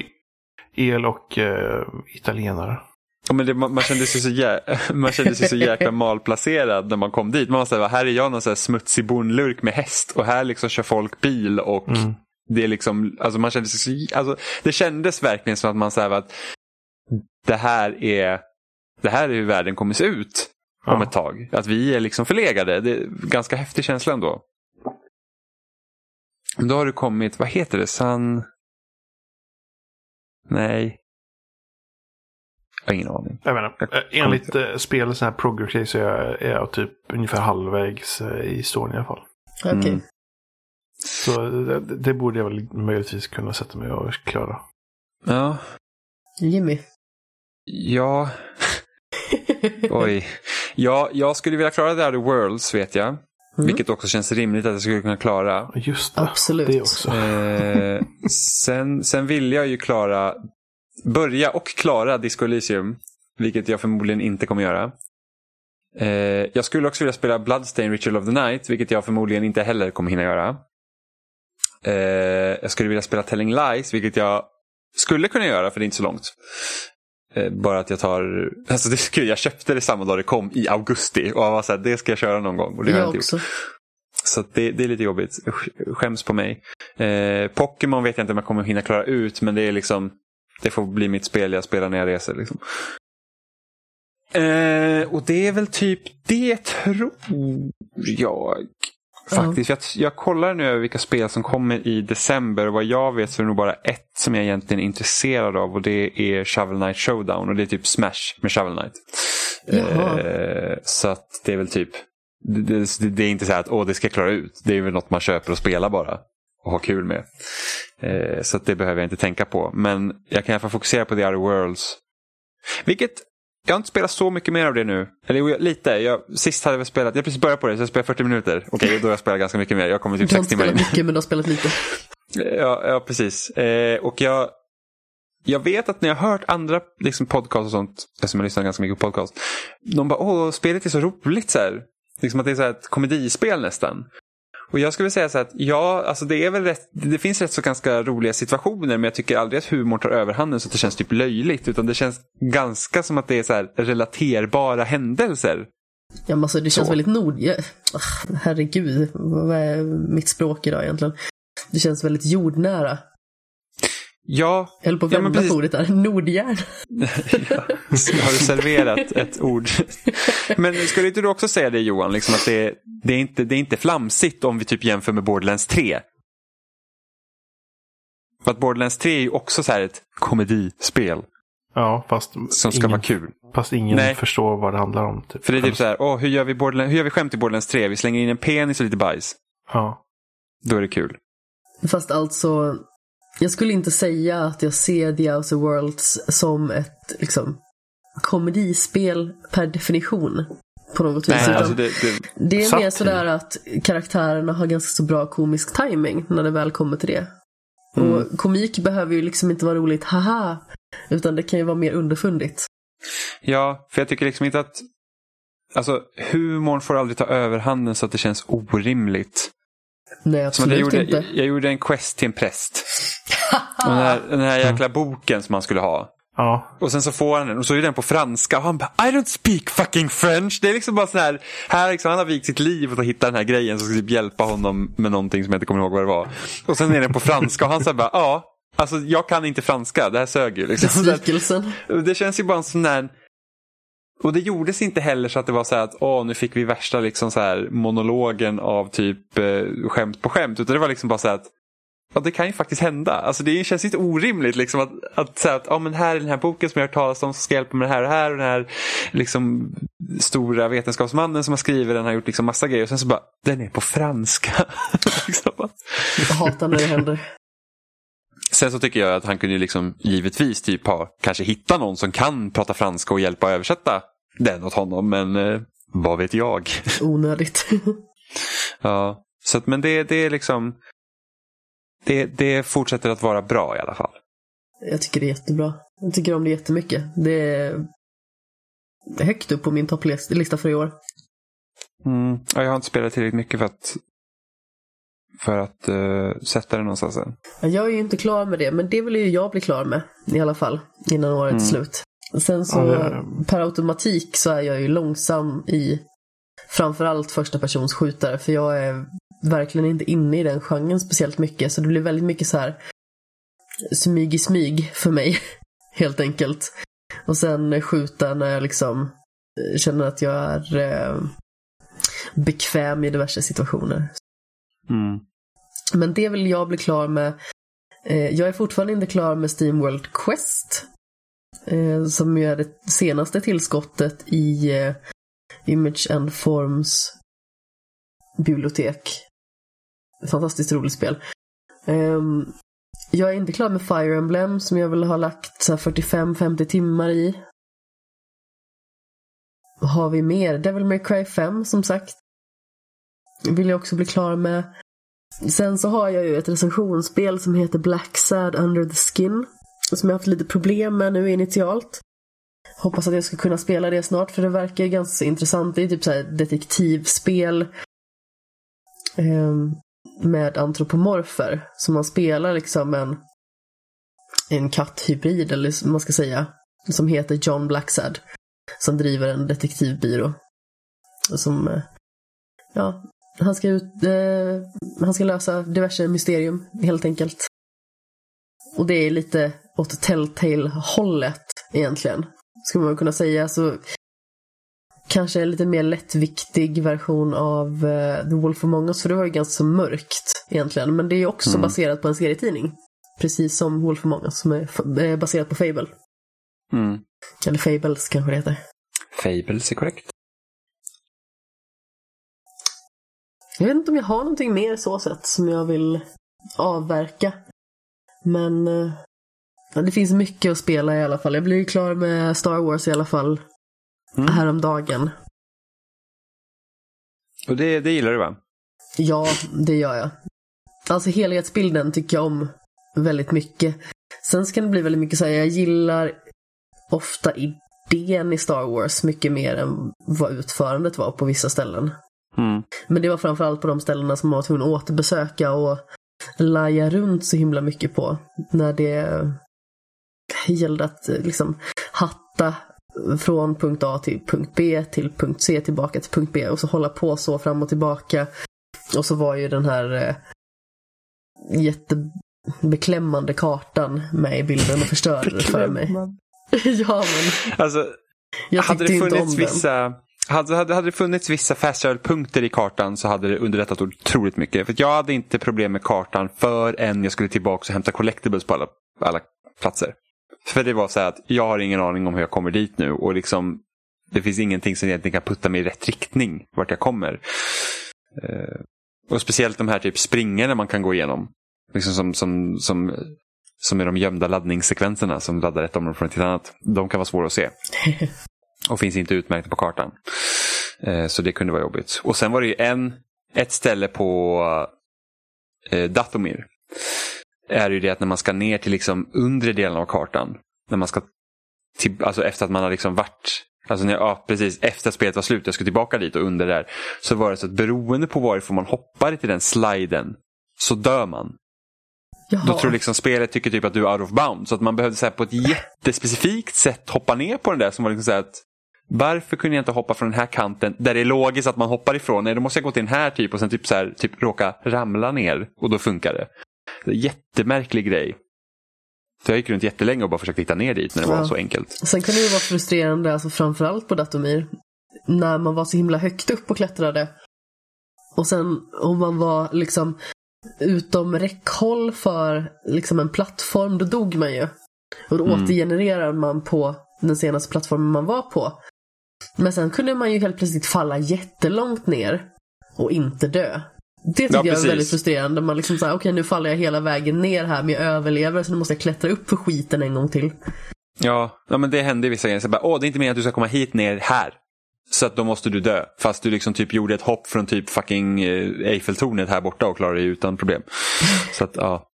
el och eh, italienare.
Ja, men det, man, man, kände sig så jä, man kände sig så jäkla malplacerad när man kom dit. Man var så här, här är jag någon så här smutsig bondlurk med häst och här liksom kör folk bil och
Mm.
det är liksom, alltså man kände sig så, alltså det kändes verkligen som att man sa att det här är, det här är hur världen kommer se ut om
Ja.
ett tag. Att vi är liksom förlegade. Det är ganska häftig känsla ändå. Då har du kommit, vad heter det, San... Nej. Jag har ingen aning.
Jag menar, eh, enligt eh, spel så här progress så är jag, är jag typ ungefär halvvägs eh, i storyn i alla fall.
Okej.
Mm.
Så det, det borde jag väl möjligtvis kunna sätta mig och klara.
Ja,
Jimmy.
ja, oj. Ja, jag skulle vilja klara The Outer Worlds vet jag.
Mm.
Vilket också känns rimligt att jag skulle kunna klara.
Just det,
Absolut.
det också.
Eh, sen, sen vill jag ju klara, börja och klara Disco Elysium. Vilket jag förmodligen inte kommer göra. Eh, jag skulle också vilja spela Bloodstain Ritual of the Night, vilket jag förmodligen inte heller kommer hinna göra. Eh, jag skulle vilja spela Telling Lies, vilket jag skulle kunna göra för det är inte så långt. Eh, bara att jag tar, alltså det skulle, jag köpte det samma dag det kom i augusti och jag var så här, det ska jag köra någon gång. Och det har jag
Jag
inte gjort.
också.
Så det, det är lite jobbigt. Sk- Skäms på mig. Eh, Pokémon vet jag inte om jag kommer hinna klara ut men det är liksom det får bli mitt spel jag spelar när jag reser. Liksom. Eh, och det är väl typ det tror jag. Faktiskt. Jag, jag kollar nu över vilka spel som kommer i december och vad jag vet så är det nog bara ett som jag egentligen är intresserad av och det är Shovel Knight Showdown och det är typ Smash med Shovel Knight. Eh, så att det är väl typ det, det, det är inte så här att åh, det ska jag klara ut. Det är väl något man köper och spelar bara. Och har kul med. Eh, så det behöver jag inte tänka på. Men jag kan i alla fall fokusera på The Outer Worlds. Vilket, jag har inte spelat så mycket mer av det nu. Eller jo, lite. Jag, sist hade jag spelat, jag precis börjat på det så jag spelar 40 minuter. Okej, då har jag spelat ganska mycket mer. Jag kommer typ
Du har
6
inte
timmar
spelat
in.
mycket men du har spelat lite.
Ja, ja precis. Eh, och jag, jag vet att när jag har hört andra liksom, podcast och sånt, eftersom jag lyssnar ganska mycket på podcast, de bara åh, spelet är så roligt så här. Liksom att det är så här ett komedispel nästan. Och jag skulle säga så att ja, alltså det är väl rätt, det finns rätt så ganska roliga situationer men jag tycker aldrig att humorn tar överhanden så att det känns typ löjligt utan det känns ganska som att det är så här relaterbara händelser.
Ja, men alltså, det känns
Så.
väldigt nord... Ja, herregud, vad är mitt språk idag egentligen? Det känns väldigt jordnära.
Ja,
Jag höll på att
Ja,
vända på ordet där. Nordjärn.
Har du serverat ett ord? Men skulle inte du också säga det Johan, liksom att det, det, är inte, det är inte flamsigt om vi typ jämför med Borderlands 3? För att Borderlands 3 är ju också så här ett komedispel
Ja, fast
som ska
ingen,
vara kul.
fast ingen
Nej.
förstår vad det handlar om. Typ.
För det är typ så här, åh, hur, gör vi Borderlands, hur gör vi skämt i Borderlands 3? Vi slänger in en penis och lite bajs.
Ja.
Då är det kul.
Fast alltså, jag skulle inte säga att jag ser The Outer Worlds som ett liksom, komedispel per definition. på något vis.
Nej, alltså det, det,
det är mer sådär att karaktärerna har ganska så bra komisk timing när det väl kommer till det.
Mm.
Och komik behöver ju liksom inte vara roligt, haha. Utan det kan ju vara mer underfundigt.
ja, för jag tycker liksom inte att... Alltså, humorn får aldrig ta överhanden så att det känns orimligt.
Nej,
att jag,
absolut
gjorde,
inte.
jag, jag gjorde en quest till en präst. Den, här, den här jäkla boken som man skulle ha.
Ja.
Och sen så får han den och så är den på franska och han bara I don't speak fucking French. Det är liksom bara sån här, här liksom, han har vikt sitt liv åt att hitta den här grejen som ska typ hjälpa honom med någonting som jag inte kommer ihåg vad det var. Och sen är den på franska och han säger bara ja, alltså jag kan inte franska, det här sög ju. Liksom. Så
Besvikelsen.
Det känns ju bara en sån där och det gjordes inte heller så att det var så här att åh, nu fick vi värsta liksom så här monologen av typ eh, skämt på skämt. Utan det var liksom bara så här att ja, det kan ju faktiskt hända. Alltså det känns inte orimligt liksom att, att säga att ja, men här är den här boken som jag har hört talas om som ska hjälpa med det här och det här. Och den här liksom, stora vetenskapsmannen som har skrivit den har gjort liksom massa grejer. Och sen så bara, den är på franska. liksom.
Jag hatar när det händer.
Sen så tycker jag att han kunde ju liksom givetvis typ ha, kanske hitta någon som kan prata franska och hjälpa att översätta den åt honom. Men eh, vad vet jag.
Onödigt.
ja, så att, men det, det är liksom det, det fortsätter att vara bra i alla fall.
Jag tycker det är jättebra. Jag tycker om det jättemycket. Det är högt upp på min topplista för i år.
Mm. Ja, jag har inte spelat tillräckligt mycket för att för att eh, sätta det någonstans än.
Jag är ju inte klar med det, men det vill ju jag bli klar med i alla fall. Innan året är
Mm.
slut. Sen så
Ja, är-
per automatik så är jag ju långsam i framförallt första persons skjutare. För jag är verkligen inte inne i den genren speciellt mycket. Så det blir väldigt mycket så här smyg i smyg för mig. Helt enkelt. Och sen skjuta när jag liksom eh, känner att jag är eh, bekväm i diverse situationer.
Mm.
Men det vill jag bli klar med. Eh, jag är fortfarande inte klar med Steamworld Quest. Eh, som ju är det senaste tillskottet i eh, Image and Forms bibliotek. Fantastiskt roligt spel. Ehm, jag är inte klar med Fire Emblem som jag vill ha lagt 45-50 timmar i. Vad har vi mer? Devil May Cry 5 som sagt. Vill jag också bli klar med. Sen så har jag ju ett recensionsspel som heter Black Sad Under the Skin. Som jag har haft lite problem med nu initialt. Hoppas att jag ska kunna spela det snart för det verkar ganska intressant. Det är typ så här detektivspel. Ehm, med antropomorfer. Så man spelar liksom en, en katthybrid eller vad man ska säga. Som heter John Blacksad. Som driver en detektivbyrå. Och som, eh, ja, han ska, ut, eh, han ska lösa diverse mysterium helt enkelt. Och det är lite åt Telltale-hållet egentligen. Skulle man kunna säga. Så kanske en lite mer lättviktig version av eh, The Wolf Among Us. För det var ju ganska mörkt egentligen. Men det är ju också
Mm.
baserat på en serietidning. Precis som Wolf Among Us som är eh, baserat på Fable.
Mm.
Eller Fables kanske det heter.
Fables är korrekt.
Jag vet inte om jag har någonting mer så sett som jag vill avverka. Men eh, det finns mycket att spela i alla fall. Jag blev ju klar med Star Wars i alla fall
Mm.
häromdagen.
Och det, det gillar du va?
Ja, det gör jag. Alltså helhetsbilden tycker jag om väldigt mycket. Sen ska det bli väldigt mycket så här, jag gillar ofta idén i Star Wars mycket mer än vad utförandet var på vissa ställen.
Mm.
Men det var framförallt på de ställena som man var tvungen att återbesöka och laja runt så himla mycket på. När det gällde att eh, liksom hatta från punkt A till punkt B till punkt C tillbaka till punkt B och så hålla på så fram och tillbaka. Och så var ju den här eh, jättebeklämmande kartan med i bilden och förstörde det för mig. ja, men
Alltså,
jag
hade det
inte om
funnits vissa hade, hade, hade det funnits vissa fast travel-punkter i kartan så hade det underlättat otroligt mycket. För jag hade inte problem med kartan förrän jag skulle tillbaka och hämta collectibles på alla, alla platser. För det var så här att jag har ingen aning om hur jag kommer dit nu och liksom det finns ingenting som egentligen kan putta mig i rätt riktning vart jag kommer. Eh, och speciellt de här typ springorna man kan gå igenom. Liksom som, som, som, som är de gömda laddningssekvenserna som laddar ett område från ett till annat. De kan vara svåra att se. Och finns inte utmärkta på kartan. Eh, så det kunde vara jobbigt. Och sen var det ju en, ett ställe på eh, Dathomir. Är ju det att när man ska ner till liksom undre delen av kartan. När man ska till, alltså efter att man har liksom varit Alltså när ja, precis efter att spelet var slut, jag skulle tillbaka dit och under där. Så var det så att beroende på varifrån man hoppar till den sliden så dör man.
Jaha.
Då tror liksom spelet tycker typ att du är out of bound. Så att man behövde så här, på ett jättespecifikt sätt hoppa ner på den där som var liksom så här att varför kunde jag inte hoppa från den här kanten där det är logiskt att man hoppar ifrån? Nej, då måste jag gå till den här typ och sen typ så här, typ råka ramla ner och då funkar det. Jättemärklig grej. Så jag gick runt jättelänge och bara försökte hitta ner dit när det
Ja.
var så enkelt.
Sen kan det ju vara frustrerande, alltså framförallt på Datomir, när man var så himla högt upp och klättrade. Och sen om man var liksom utom räckhåll för liksom en plattform, då dog man ju. Och då
Mm.
återgenererar man på den senaste plattformen man var på. Men sen kunde man ju helt plötsligt falla jättelångt ner och inte dö. Det tycker
Ja,
jag är väldigt frustrerande. Man liksom säger, okej nu faller jag hela vägen ner här men jag överlever så nu måste jag klättra upp för skiten en gång till.
Ja, ja men det hände i vissa grejer. Så bara, Åh, det är inte meningen att du ska komma hit ner här. Så att då måste du dö. Fast du liksom typ gjorde ett hopp från typ fucking eh, Eiffeltornet här borta och klarade dig utan problem. Så att, ja.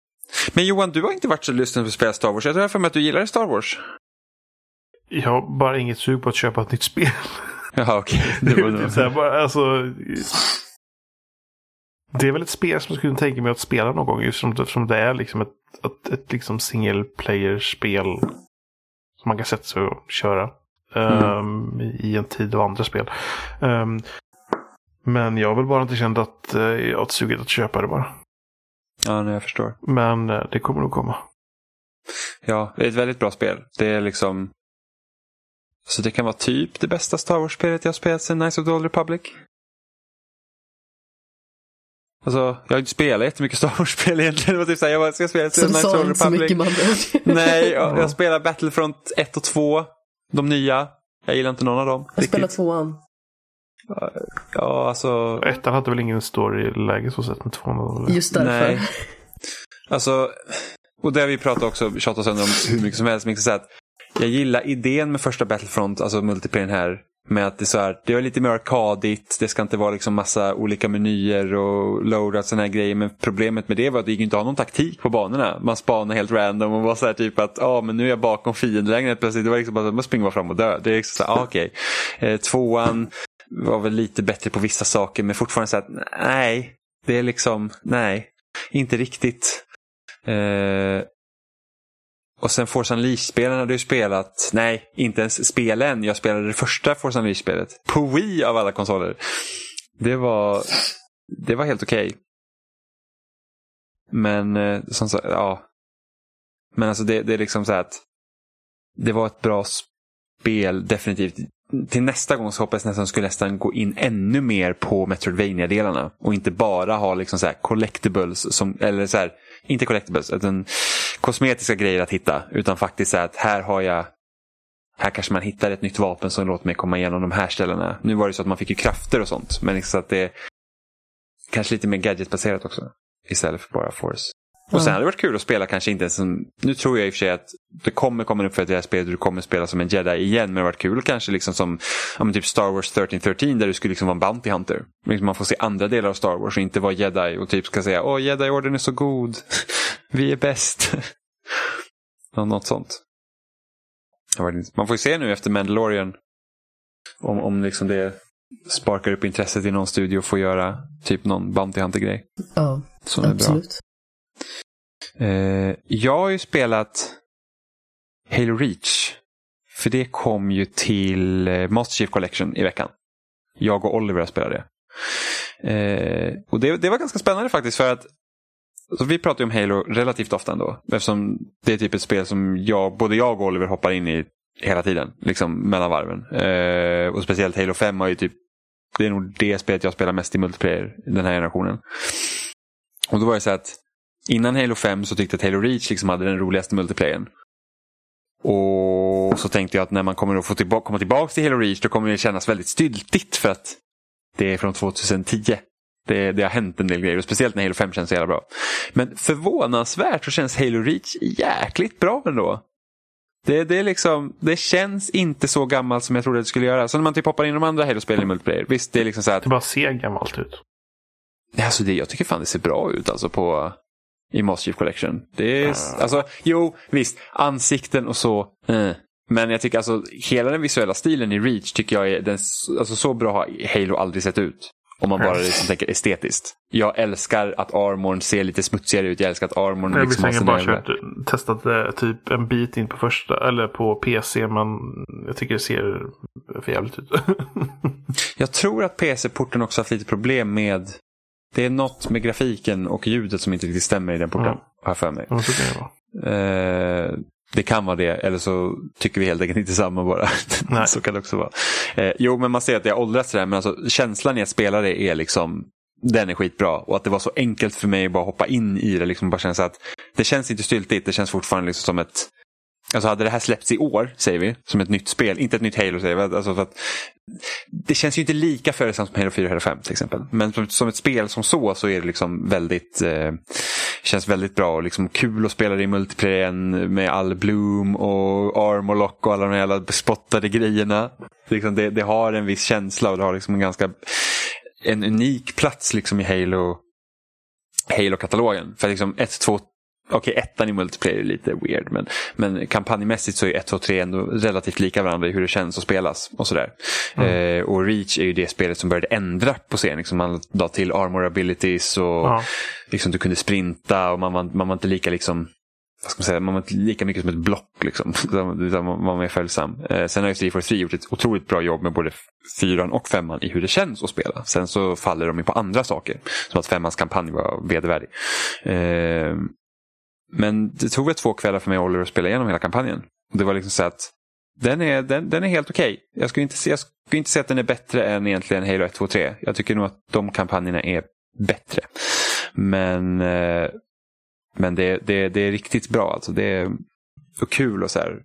Men Johan, du har inte varit så lysten på att spela Star Wars. Jag tror för mig att du gillar Star Wars.
Jag har bara inget sug på att köpa ett nytt spel.
Jaha, okej.
Det
Det var
är, typ så här, bara, alltså, det är väl ett spel som jag skulle tänka mig att spela någon gång. Just som, eftersom det är liksom ett, ett, ett liksom single player-spel. Som man kan sätta sig och köra. ehm, I en tid av andra spel. Ehm, men jag har väl bara inte känt att uh, jag har suget att köpa det bara.
Ja, nej, jag förstår.
Men eh, det kommer nog komma.
Ja, det är ett väldigt bra spel. Det är liksom... Så det kan vara typ det bästa Star Wars-spelet jag har spelat sedan Knights of the Old Republic. Alltså, jag har inte spelat jättemycket Star Wars-spel egentligen. Det var typ såhär, jag bara, ska spela
Så
the
sa inte så mycket man
Nej, jag, jag spelar Battlefront 1 och 2. De nya. Jag gillar inte någon av dem.
Jag spelar tvåan.
Ja, alltså...
Ettan hade väl ingen story-läge så sett med tvåan.
Just därför.
Nej. Alltså, och det har vi pratat också, tjatat sönder om hur mycket som helst. Men säga att jag gillar idén med första Battlefront, alltså multiplayer här. Med att det är så här, det var lite mer arkadigt, det ska inte vara liksom massa olika menyer och loadat sådana här grejer. Men problemet med det var att det gick inte att ha någon taktik på banorna. Man spanade helt random och var så här typ att, ah, men nu är jag bakom fiendelägret plötsligt. Det var liksom bara, man springer bara fram och dö. Det är liksom så här, ah, okej. Eh, tvåan var väl lite bättre på vissa saker men fortfarande så att nej, det är liksom, nej, inte riktigt. Eh, och sen Force Unleashed-spelen hade ju spelat, nej, inte ens spelen. Jag spelade det första Force Unleashed-spelet. På Wii av alla konsoler. Det var, det var helt okej. Men, eh, som sagt, ja. Men alltså det, det är liksom så här att det var ett bra spel, definitivt. Till nästa gång så hoppas jag nästan skulle nästan gå in ännu mer på Metroidvania-delarna. Och inte bara ha liksom så här collectibles, som, eller så här, inte collectibles, utan kosmetiska grejer att hitta. Utan faktiskt så att här har jag här kanske man hittar ett nytt vapen som låter mig komma igenom de här ställena. Nu var det så att man fick ju krafter och sånt. Men liksom att det är kanske lite mer gadgetbaserat också. Istället för bara force. Och sen hade det varit kul att spela kanske inte ens som... Nu tror jag i och för sig att det kommer komma upp för det här spelet du kommer spela som en jedi igen. Men det hade varit kul kanske liksom som ja, men typ Star Wars 1313 där du skulle liksom vara en Bounty Hunter. Liksom Man får se andra delar av Star Wars och inte vara jedi och typ ska säga åh jedi-orden är så god. Vi är bäst. Något sånt. Man får ju se nu efter Mandalorian om, om liksom det sparkar upp intresset i någon studio och får göra typ någon Bounty Hunter-grej.
Ja,
Som
absolut.
Eh, jag har ju spelat Halo Reach. För det kom ju till eh, Master Chief Collection i veckan. Jag och Oliver spelade det. Eh, och det, det var ganska spännande faktiskt för att så vi pratar ju om Halo relativt ofta ändå. Eftersom det är typ ett spel som jag, både jag och Oliver hoppar in i hela tiden. Liksom mellan varven. Eh, och speciellt Halo 5 har ju typ det är nog det spelet jag spelar mest i multiplayer den här generationen. Och då var det så att innan Halo 5 så tyckte jag att Halo Reach liksom hade den roligaste multiplayern. Och så tänkte jag att när man kommer att få tillba- komma tillbaka till Halo Reach då kommer det kännas väldigt styltigt för att det är från 2010. Det, det har hänt en del grejer och speciellt när Halo 5 känns så jävla bra. Men förvånansvärt så känns Halo Reach jäkligt bra ändå. Det, det, är liksom, det känns inte så gammalt som jag trodde det skulle göra. Så när man typ hoppar in i de andra Halo-spelen i multiplayer. Visst, det är liksom så att...
Det bara ser gammalt ut.
Alltså det, jag tycker fan det ser bra ut alltså på i Master Chief Collection. Det är, uh. alltså, jo, visst, ansikten och så. Eh. Men jag tycker alltså hela den visuella stilen i Reach tycker jag är den, alltså, så bra har Halo aldrig sett ut. Om man bara liksom tänker estetiskt. Jag älskar att armorn ser lite smutsigare ut. Jag älskar att armorn
jag
liksom
har sina bara kört, testat det typ en bit in på första, eller på PC. Men jag tycker det ser för jävligt ut.
jag tror att PC-porten också haft lite problem med det är något med grafiken och ljudet som inte riktigt stämmer i den porten. Mm. Har jag för mig.
Ja, så kan det,
vara. Eh, det kan vara det, eller så tycker vi helt enkelt inte samma bara. så kan det också vara. Eh, jo, men man ser att det har åldrats det men alltså, känslan i att spela det är liksom den är skitbra och att det var så enkelt för mig att bara hoppa in i det. Liksom bara känns att det känns inte styltigt, det känns fortfarande liksom som ett Alltså hade det här släppts i år, säger vi, som ett nytt spel, inte ett nytt Halo säger vi. Alltså för att, det känns ju inte lika följsamt som Halo 4 och Halo 5 till exempel. Men som, som ett spel som så, så är det liksom väldigt, eh, känns väldigt bra och liksom kul att spela det i multiplayer med all Bloom och Armolock och alla de jävla bespottade grejerna. Liksom det, det, har en viss känsla och det har liksom en ganska, en unik plats liksom i Halo Halo-katalogen. För liksom 1, 2, Okej, okay, ettan i multiplayer är lite weird men, men kampanjmässigt så är 1, 2, 3 ändå relativt lika varandra i hur det känns att spelas. och sådär. Mm. Eh, och Reach är ju det spelet som började ändra på scenen. Liksom man la till armor abilities och ja. liksom, du kunde sprinta och man, man, man var inte lika liksom vad ska man säga, man var inte lika mycket som ett block. Liksom. Utan man var mer följsam. Eh, sen har ju 343 gjort ett otroligt bra jobb med både fyran och femman i hur det känns att spela. Sen så faller de ju på andra saker. Som att femmans kampanj var vedervärdig. Eh, men det tog väl två kvällar för mig och Oliver att spela igenom hela kampanjen. Det var liksom så att den är, den, den är helt okej. Okay. Jag, skulle inte, jag skulle inte säga att den är bättre än egentligen Halo 1, 2, 3. Jag tycker nog att de kampanjerna är bättre. Men, eh, men det, det, det är riktigt bra. Alltså. Det är kul och så här.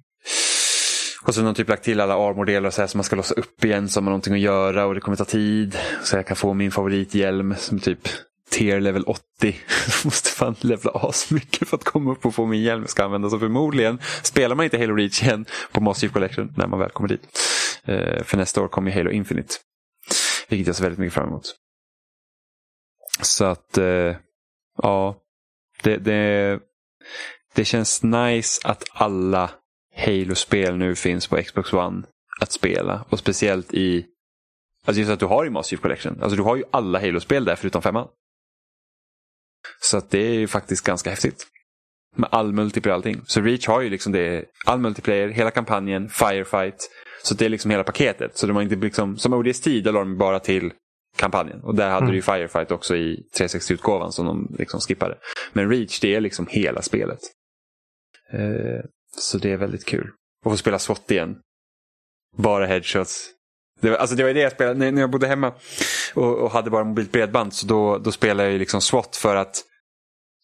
Och så har de typ lagt till alla armordelar och så här som man ska låsa upp igen så har man någonting att göra och det kommer ta tid. Så jag kan få min favorithjälm som typ tier level 80. Jag måste fan levla asmycket för att komma upp och få min hjälm jag ska använda. Så förmodligen spelar man inte Halo Reach igen på Master Chief Collection när man väl kommer dit. Eh, för nästa år kommer ju Halo Infinite. Vilket jag ser väldigt mycket fram emot. Så att, eh, ja. Det, det, det känns nice att alla Halo-spel nu finns på Xbox One att spela. Och speciellt i Alltså just att du har ju Master Chief Collection. Alltså du har ju alla Halo-spel där förutom femman. Så att det är ju faktiskt ganska häftigt. Med all multiplayer och allting. Så Reach har ju liksom det, all multiplayer, hela kampanjen, Firefight. Så det är liksom hela paketet. Så de har inte liksom, som ODST, där la de bara till kampanjen. Och där hade mm. du ju Firefight också i 360-utgåvan som de liksom skippade. Men Reach, det är liksom hela spelet. Eh, så det är väldigt kul. Och få spela SWAT igen. Bara headshots. Det var, alltså det var det jag spelade när, jag bodde hemma och, och, hade bara mobilt bredband. Så då, då spelade jag liksom SWAT för att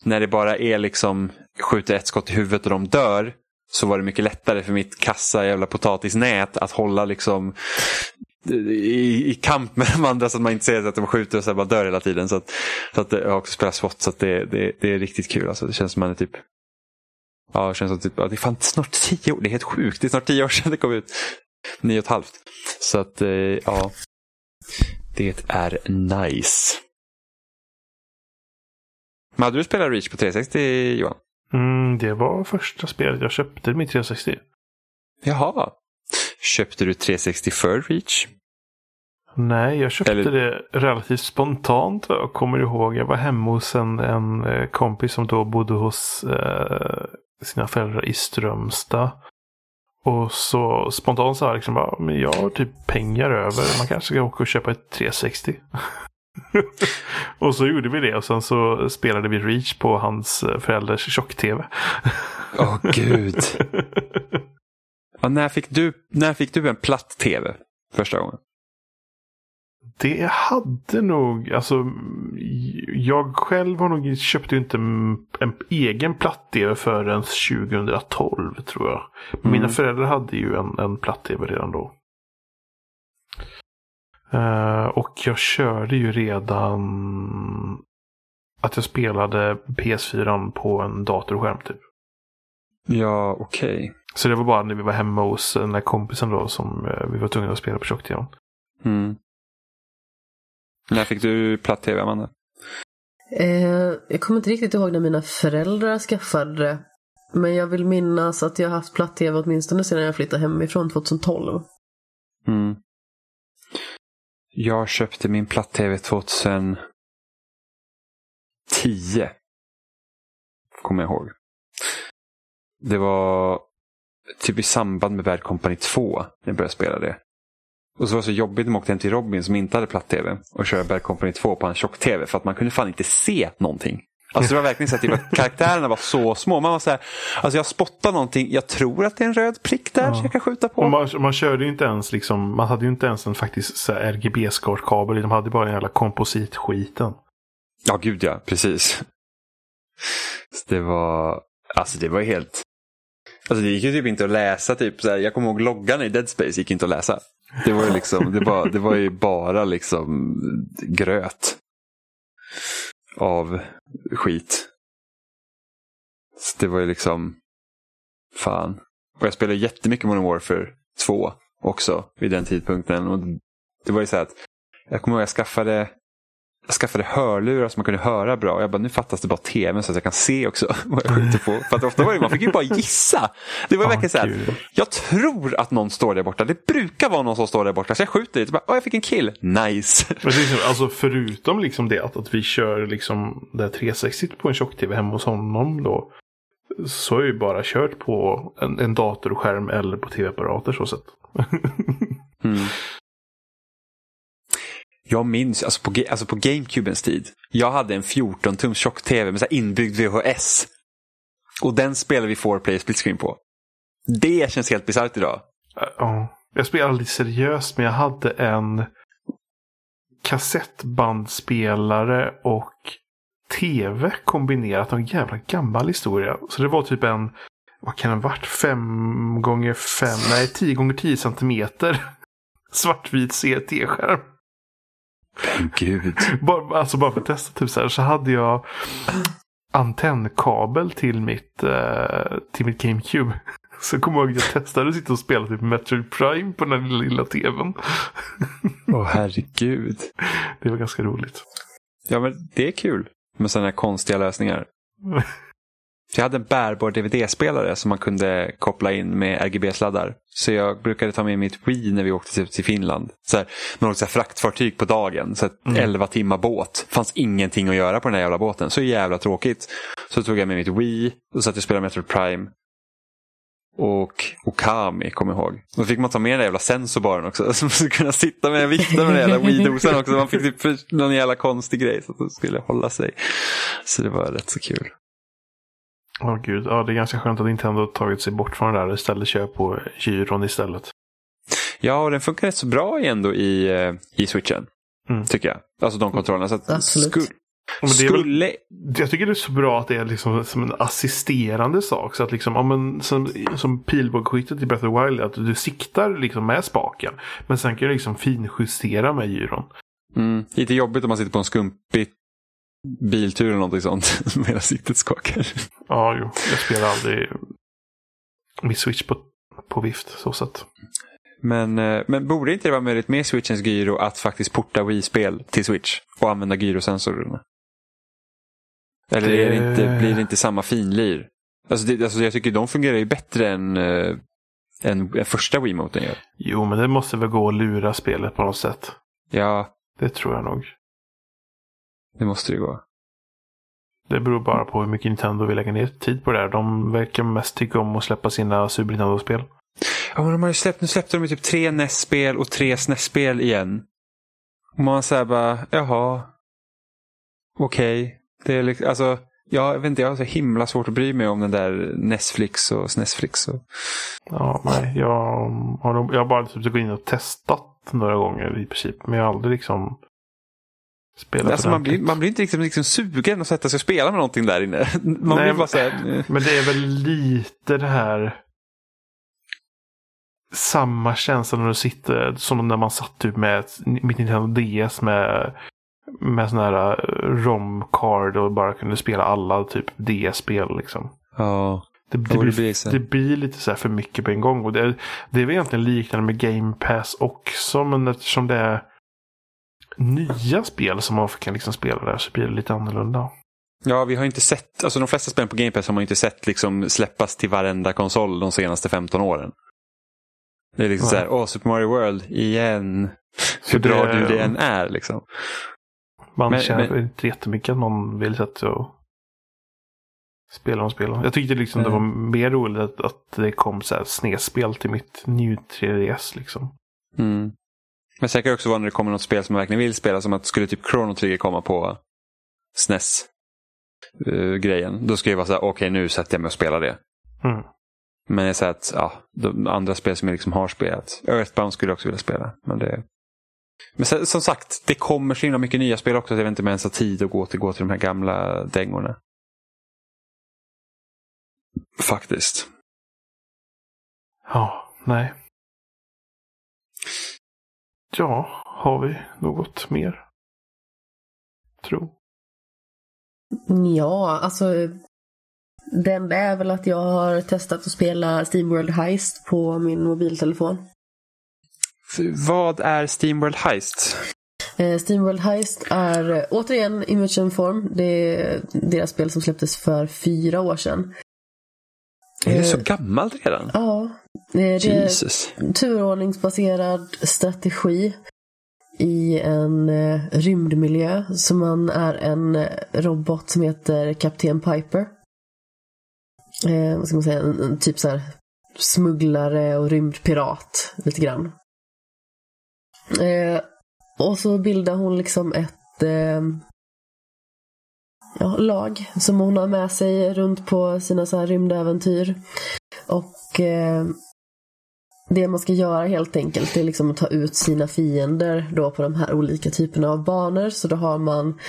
när det bara är liksom skjuter ett skott i huvudet och de dör så var det mycket lättare för mitt kassa jävla potatisnät att hålla liksom i, i kamp med de andra så att man inte ser att de skjuter och så bara dör hela tiden. Så att, så att jag har också spelat SWAT så att det, det, det är riktigt kul. Alltså, det känns som man är typ Ja, det känns som typ, ja, det är fan snart tio år. Det är helt sjukt. Det är snart tio år sedan det kom ut. Nio och ett halvt. Så att, eh, ja. Det är nice. Men hade du spelat Reach på 360 Johan?
Mm, det var första spelet jag köpte med 360.
Jaha. Köpte du 360 för Reach?
Nej, jag köpte Eller... det relativt spontant. Jag kommer ihåg. Jag var hemma hos en, en eh, kompis som då bodde hos eh, sina föräldrar i Strömstad. Och så spontant sa jag liksom bara, men jag har typ pengar över. Man kanske ska åka och köpa ett 360. och så gjorde vi det och sen så spelade vi Reach på hans eh, föräldrars tjock-tv.
Åh oh, gud. Ja, när, fick du, när fick du en platt tv första gången?
Det hade nog, alltså jag själv har nog köpte inte en egen platt-tv förrän 2012 tror jag. Mm. Mina föräldrar hade ju en, en platt-tv redan då. Uh, och jag körde ju redan att jag spelade PS4 på en datorskärm typ.
Ja, okej. Okay.
Så det var bara när vi var hemma hos den där kompisen då som eh, vi var tvungna att spela på tjock-tvn.
Mm. När fick du platt-tv, Amanda?
Eh, jag kommer inte riktigt ihåg när mina föräldrar skaffade det. Men jag vill minnas att jag haft platt-tv åtminstone sedan jag flyttade hemifrån 2012.
Mm. Jag köpte min platt-tv 2010. Kommer jag ihåg. Det var typ i samband med Bad Company 2 när jag började spela det. Och så var det så jobbigt när man åkte hem till Robin som inte hade platt-tv och köra Bad Company 2 på en tjock-tv för att man kunde fan inte se någonting. Alltså det var verkligen så att typ, karaktärerna var så små. Man var så här, alltså jag spottar någonting, jag tror att det är en röd prick där
Ja.
så jag kan skjuta på.
Och man, man körde inte ens liksom, man hade ju inte ens en faktiskt RGB-skartkabel. De hade bara den jävla kompositskiten.
Ja, gud ja, precis. Så det var, alltså det var helt, alltså det gick ju typ inte att läsa typ så här, jag kommer ihåg loggan i Dead Space gick inte att läsa. Det var ju liksom, det var, det var ju bara liksom gröt. Av skit. Så det var ju liksom, fan. Och jag spelade jättemycket Modern Warfare 2 också vid den tidpunkten. Och det var ju så här att, jag kommer ihåg jag skaffade jag skaffade hörlurar så man kunde höra bra. Jag bara, nu fattas det bara tvn så att jag kan se också vad jag skjuter på. För att ofta var det, man fick ju bara gissa. Det var
Ja,
verkligen så här, jag tror att någon står där borta. Det brukar vara någon som står där borta. Så jag skjuter lite, bara, åh jag fick en kill. Nice.
Liksom, alltså förutom liksom det att, att vi kör liksom det här 360 på en tjock-tv hemma hos honom då. Så har jag ju bara kört på en, en datorskärm eller på tv-apparater så sett.
Mm. Jag minns, alltså på, alltså på GameCubens tid, jag hade en 14-tums tjock-tv med så här inbyggd VHS. Och den spelade vi 4-play split screen på. Det känns helt bisarrt idag.
Ja, jag spelade aldrig seriöst men jag hade en kassettbandspelare och tv kombinerat. En jävla gammal historia. Så det var typ en, vad kan den varit, fem gånger fem, nej tio gånger tio centimeter svartvit CRT-skärm.
Gud.
Bara, alltså bara för att testa typ så här, så hade jag antennkabel till mitt, eh, till mitt GameCube. Så kommer jag ihåg att jag testade att sitta och spela typ Metroid Prime på den här lilla tvn.
Åh herregud.
Det var ganska roligt.
Ja men det är kul med sådana här konstiga lösningar. Jag hade en bärbar DVD-spelare som man kunde koppla in med RGB-sladdar. Så jag brukade ta med mitt Wii när vi åkte till, till Finland. Så här, man åkte så här fraktfartyg på dagen, så att 11 timmar båt. fanns ingenting att göra på den här jävla båten. Så jävla tråkigt. Så tog jag med mitt Wii och satt och spelade Metroid Prime. Och Okami, kommer jag ihåg. Då fick man ta med den där jävla sensorbaren också. Så man skulle kunna sitta med och vifta med den jävla Wii-dosan också. Man fick typ någon jävla konstig grej så att den skulle hålla sig. Så det var rätt så kul.
Åh gud, ja det är ganska skönt att Nintendo har tagit sig bort från det där och istället kör på gyron istället.
Ja, och den funkar rätt så bra igen då i, eh, i switchen.
Mm.
Tycker jag. Alltså de kontrollerna. Så att
Absolut.
Skulle,
Men det är väl-
skulle,
Jag tycker det är så bra att det är liksom som en assisterande sak. Så att liksom, ja, men, som, som pilbågsskyttet i Breath of the Wild, att du siktar liksom med spaken. Men sen kan du liksom finjustera med gyron.
mm, lite jobbigt om man sitter på en skumpig biltur eller någonting sånt. Medan siktet skakar.
Ja, jo. Jag spelar aldrig mitt Switch på, på vift. Så sett.
Men, eh, men borde inte det vara möjligt med switchens gyro att faktiskt porta Wii-spel till switch och använda gyrosensorerna? Eller det
Det-
inte, blir det inte samma finlir? Alltså, det, alltså jag tycker de fungerar ju bättre än, än, än första Wiimoten gör.
Jo, men det måste väl gå att lura spelet på något sätt.
Ja,
Det tror jag nog.
Det måste det gå.
Det beror bara på hur mycket Nintendo vill lägga ner tid på det här. De verkar mest tycka om att släppa sina Super Nintendo-spel.
Ja, men de har ju släppt, nu släppte de ju typ tre NES-spel och tre SNES-spel igen. Och man säger bara, jaha. Okej. Det är liksom, alltså, ja, jag vet inte, jag har så himla svårt att bry mig om den där Netflix och SNESflix. Och...
Ja, nej. Jag har, jag har bara typ gått in och testat några gånger i princip. Men jag har aldrig liksom spelat
Alltså, man, blir,
ordentligt.
man blir inte liksom, liksom sugen att sätta sig och spela med någonting där inne. Man
Nej,
bara
men-
så här, eh,
Men det är väl lite det här samma känsla när du sitter som när man satt typ med mitt Nintendo DS med med sån här eh, ROM-card och bara kunde spela alla typ DS-spel liksom.
ja.
Det, det, blir, det blir lite så här för mycket på en gång. Och det, det är väl egentligen liknande med Game Pass också. Men eftersom det är nya spel som man kan liksom spela där så blir det lite annorlunda.
Ja, vi har inte sett, alltså de flesta spel på Game Pass har man inte sett liksom släppas till varenda konsol de senaste 15 åren. Det är liksom
Nej.
så här, åh, Super Mario World igen.
Så
Hur bra
det-
du det än är liksom.
Man
Men-
känner
men-
inte jättemycket att någon vill sätta och spela de spelen. Jag tyckte liksom det var mer roligt att, att det kom så här snedspel till mitt New 3DS liksom.
Mm. Men säkert också vara när det kommer något spel som man verkligen vill spela, som att skulle typ Chrono Trigger komma på SNES-grejen. då ska jag vara så här, okej nu sätter jag mig och spelar det.
Mm.
Men jag säger att ja, de andra spel som jag liksom har spelat. Earthbound skulle jag också vilja spela. Men, det... men sen, som sagt, det kommer så himla mycket nya spel också. Så jag vet inte ens har tid att gå till, gå till de här gamla dängorna. Faktiskt.
Ja, nej. Ja, har vi något mer? Tro.
Ja, alltså. Det enda är väl att jag har testat att spela Steamworld Heist på min mobiltelefon.
Vad är Steamworld Heist?
Eh, Steamworld Heist är återigen Immersion Form. Det är deras spel som släpptes för fyra år sedan.
Är det så
Eh,
gammalt redan?
Ja. Eh, Det är
Jesus.
turordningsbaserad strategi i en eh, rymdmiljö. Så man är en eh, robot som heter Kapten Piper. Eh, vad ska man säga? En, en typ så här smugglare och rymdpirat lite grann. Eh, och så bildar hon liksom ett eh, ja, lag som hon har med sig runt på sina så här rymdäventyr. Och eh, det man ska göra helt enkelt är liksom att ta ut sina fiender då på de här olika typerna av banor. Så då har man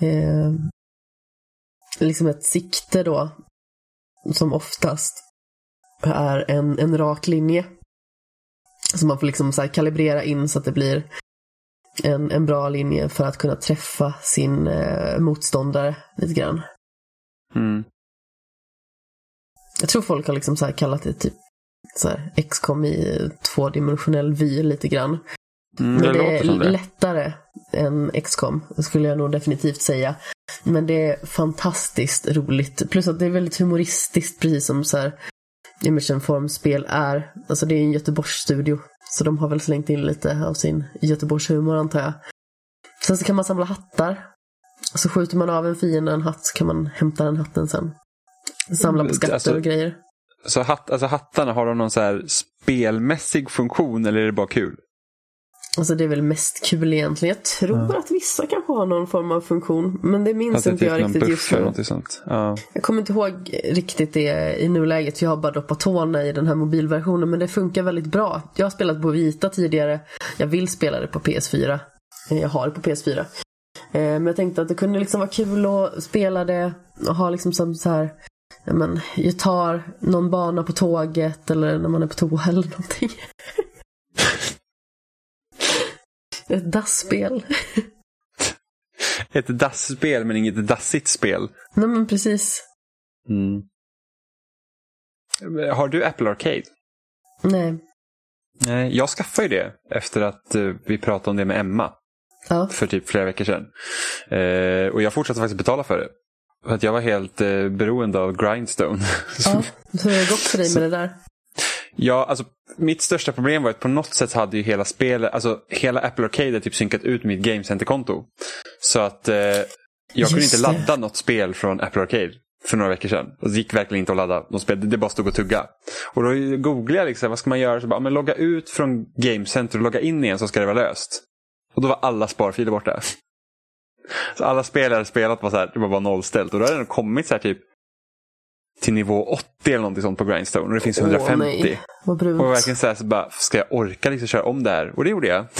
eh, liksom ett sikte då som oftast är en, en rak linje. Så man får liksom så här kalibrera in så att det blir en, en bra linje för att kunna träffa sin eh, motståndare lite grann.
Mm.
Jag tror folk har liksom så kallat det typ så här XCOM i tvådimensionell vy lite grann.
Mm,
Men
det
det är
som det.
lättare än XCOM, skulle jag nog definitivt säga. Men det är fantastiskt roligt. Plus att det är väldigt humoristiskt, precis som så här Immersion Form-spel är. Alltså det är en Göteborgsstudio. Så de har väl slängt in lite av sin Göteborgshumor antar jag. Sen så kan man samla hattar. Så skjuter man av en fiende en hatt så kan man hämta den hatten sen. Samla på skatter
Alltså-
och grejer.
Så hatt, alltså hattarna, har de någon så här spelmässig funktion eller är det bara kul?
Alltså det är väl mest kul egentligen. Jag tror att vissa kanske har någon form av funktion. Men det minns
är
inte
typ
jag riktigt just nu.
Ja.
Jag kommer inte ihåg riktigt det i nuläget. För jag har bara doppat tårna i den här mobilversionen. Men det funkar väldigt bra. Jag har spelat på Vita tidigare. Jag vill spela det på PS4. Eh, Jag har det på PS4. Eh, Men jag tänkte att det kunde liksom vara kul att spela det och ha liksom som så här ja, men, jag tar någon bana på tåget eller när man är på toa eller någonting. Ett dasspel.
Ett dassspel men inget dassigt spel.
Nej men precis.
Mm. Har du Apple Arcade?
Nej.
Nej, jag skaffade ju det efter att eh, vi pratade om det med Emma
Ja.
för typ flera veckor sedan. Eh, och jag fortsatte faktiskt betala för det. För att jag var helt eh, beroende av Grindstone.
ja. Hur har det gått för dig med det där?
Ja, alltså mitt största problem var att på något sätt hade ju hela spelet, alltså hela Apple Arcade typ synkat ut mitt Game Center-konto. Så att eh, jag kunde
Just
inte
det.
ladda något spel från Apple Arcade för några veckor sedan. Och det gick verkligen inte att ladda något spel, det bara stod och tugga. Och då googlade jag liksom, vad ska man göra? Så bara, men logga ut från Game Center och logga in igen så ska det vara löst. Och då var alla sparfiler borta. Så alla spel jag hade spelat var så här, det var bara nollställt. Och då hade det kommit så här typ till nivå 80 eller någonting sånt på Grindstone. Och det finns 150.
Åh, nej. Vad brunt.
Och verkligen så här, så bara, ska jag orka liksom köra om det här? Och det gjorde jag.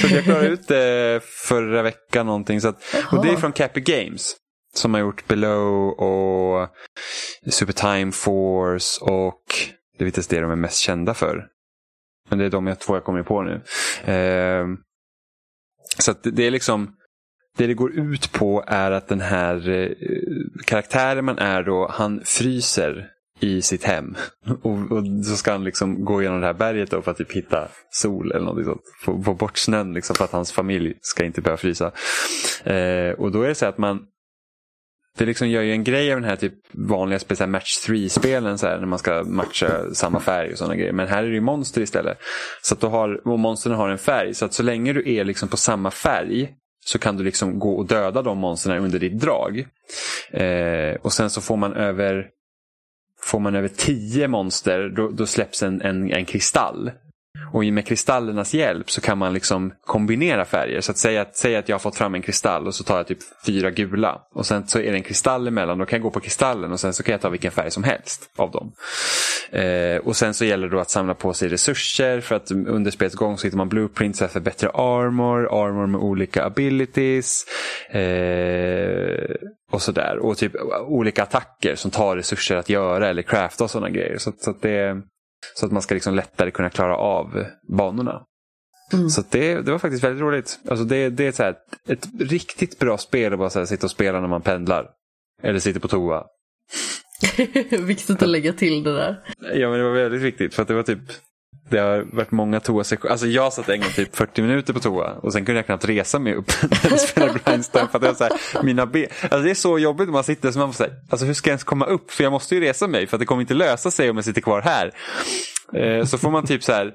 så jag klarade ut det förra veckan någonting. Så att, och det är från Cappy Games. Som har gjort Below och Super Time Force och det är inte ens det de är mest kända för. Men det är de jag två jag kommer på nu. Ehm, så det är liksom det det går ut på är att den här eh, karaktären man är då, han fryser i sitt hem. Och, och, så ska han liksom gå igenom det här berget då för att typ hitta sol eller något sånt. Få, få bort snön liksom för att hans familj ska inte behöva frysa. Eh, och då är det så att man det liksom gör ju en grej av den här typ vanliga match 3-spelen när man ska matcha samma färg och sådana grejer. Men här är det ju monster istället. Så att du har, och monstren har en färg. Så att så länge du är liksom på samma färg så kan du liksom gå och döda de monstren under ditt drag. Eh, och sen så får man över Får man över tio monster då, då släpps en, en, en kristall. Och med kristallernas hjälp så kan man liksom kombinera färger. Så att säga, att säga att jag har fått fram en kristall och så tar jag typ fyra gula. Och sen så är det en kristall emellan. Då kan jag gå på kristallen och sen så kan jag ta vilken färg som helst av dem. Eh, och sen så gäller det då att samla på sig resurser. För att under spelets gång så hittar man blueprints för bättre armor. Armor med olika abilities. Eh, och sådär. Och typ olika attacker som tar resurser att göra eller crafta och sådana grejer. Så, så att det så att man ska liksom lättare kunna klara av banorna. Mm. Så det, det var faktiskt väldigt roligt. Alltså det, det är så här, ett riktigt bra spel att bara så sitta och spela när man pendlar. Eller sitter på toa.
viktigt att lägga till det där.
Ja men det var väldigt viktigt för att det var typ det har varit många toasessioner. Alltså jag satt en gång typ 40 minuter på toa och sen kunde jag knappt resa mig upp när jag spelade Grindstone. För att jag så här, mina ben, alltså det är så jobbigt när man sitter så man får säga, alltså hur ska jag ens komma upp? För jag måste ju resa mig för att det kommer inte lösa sig om jag sitter kvar här. Eh, så får man typ så här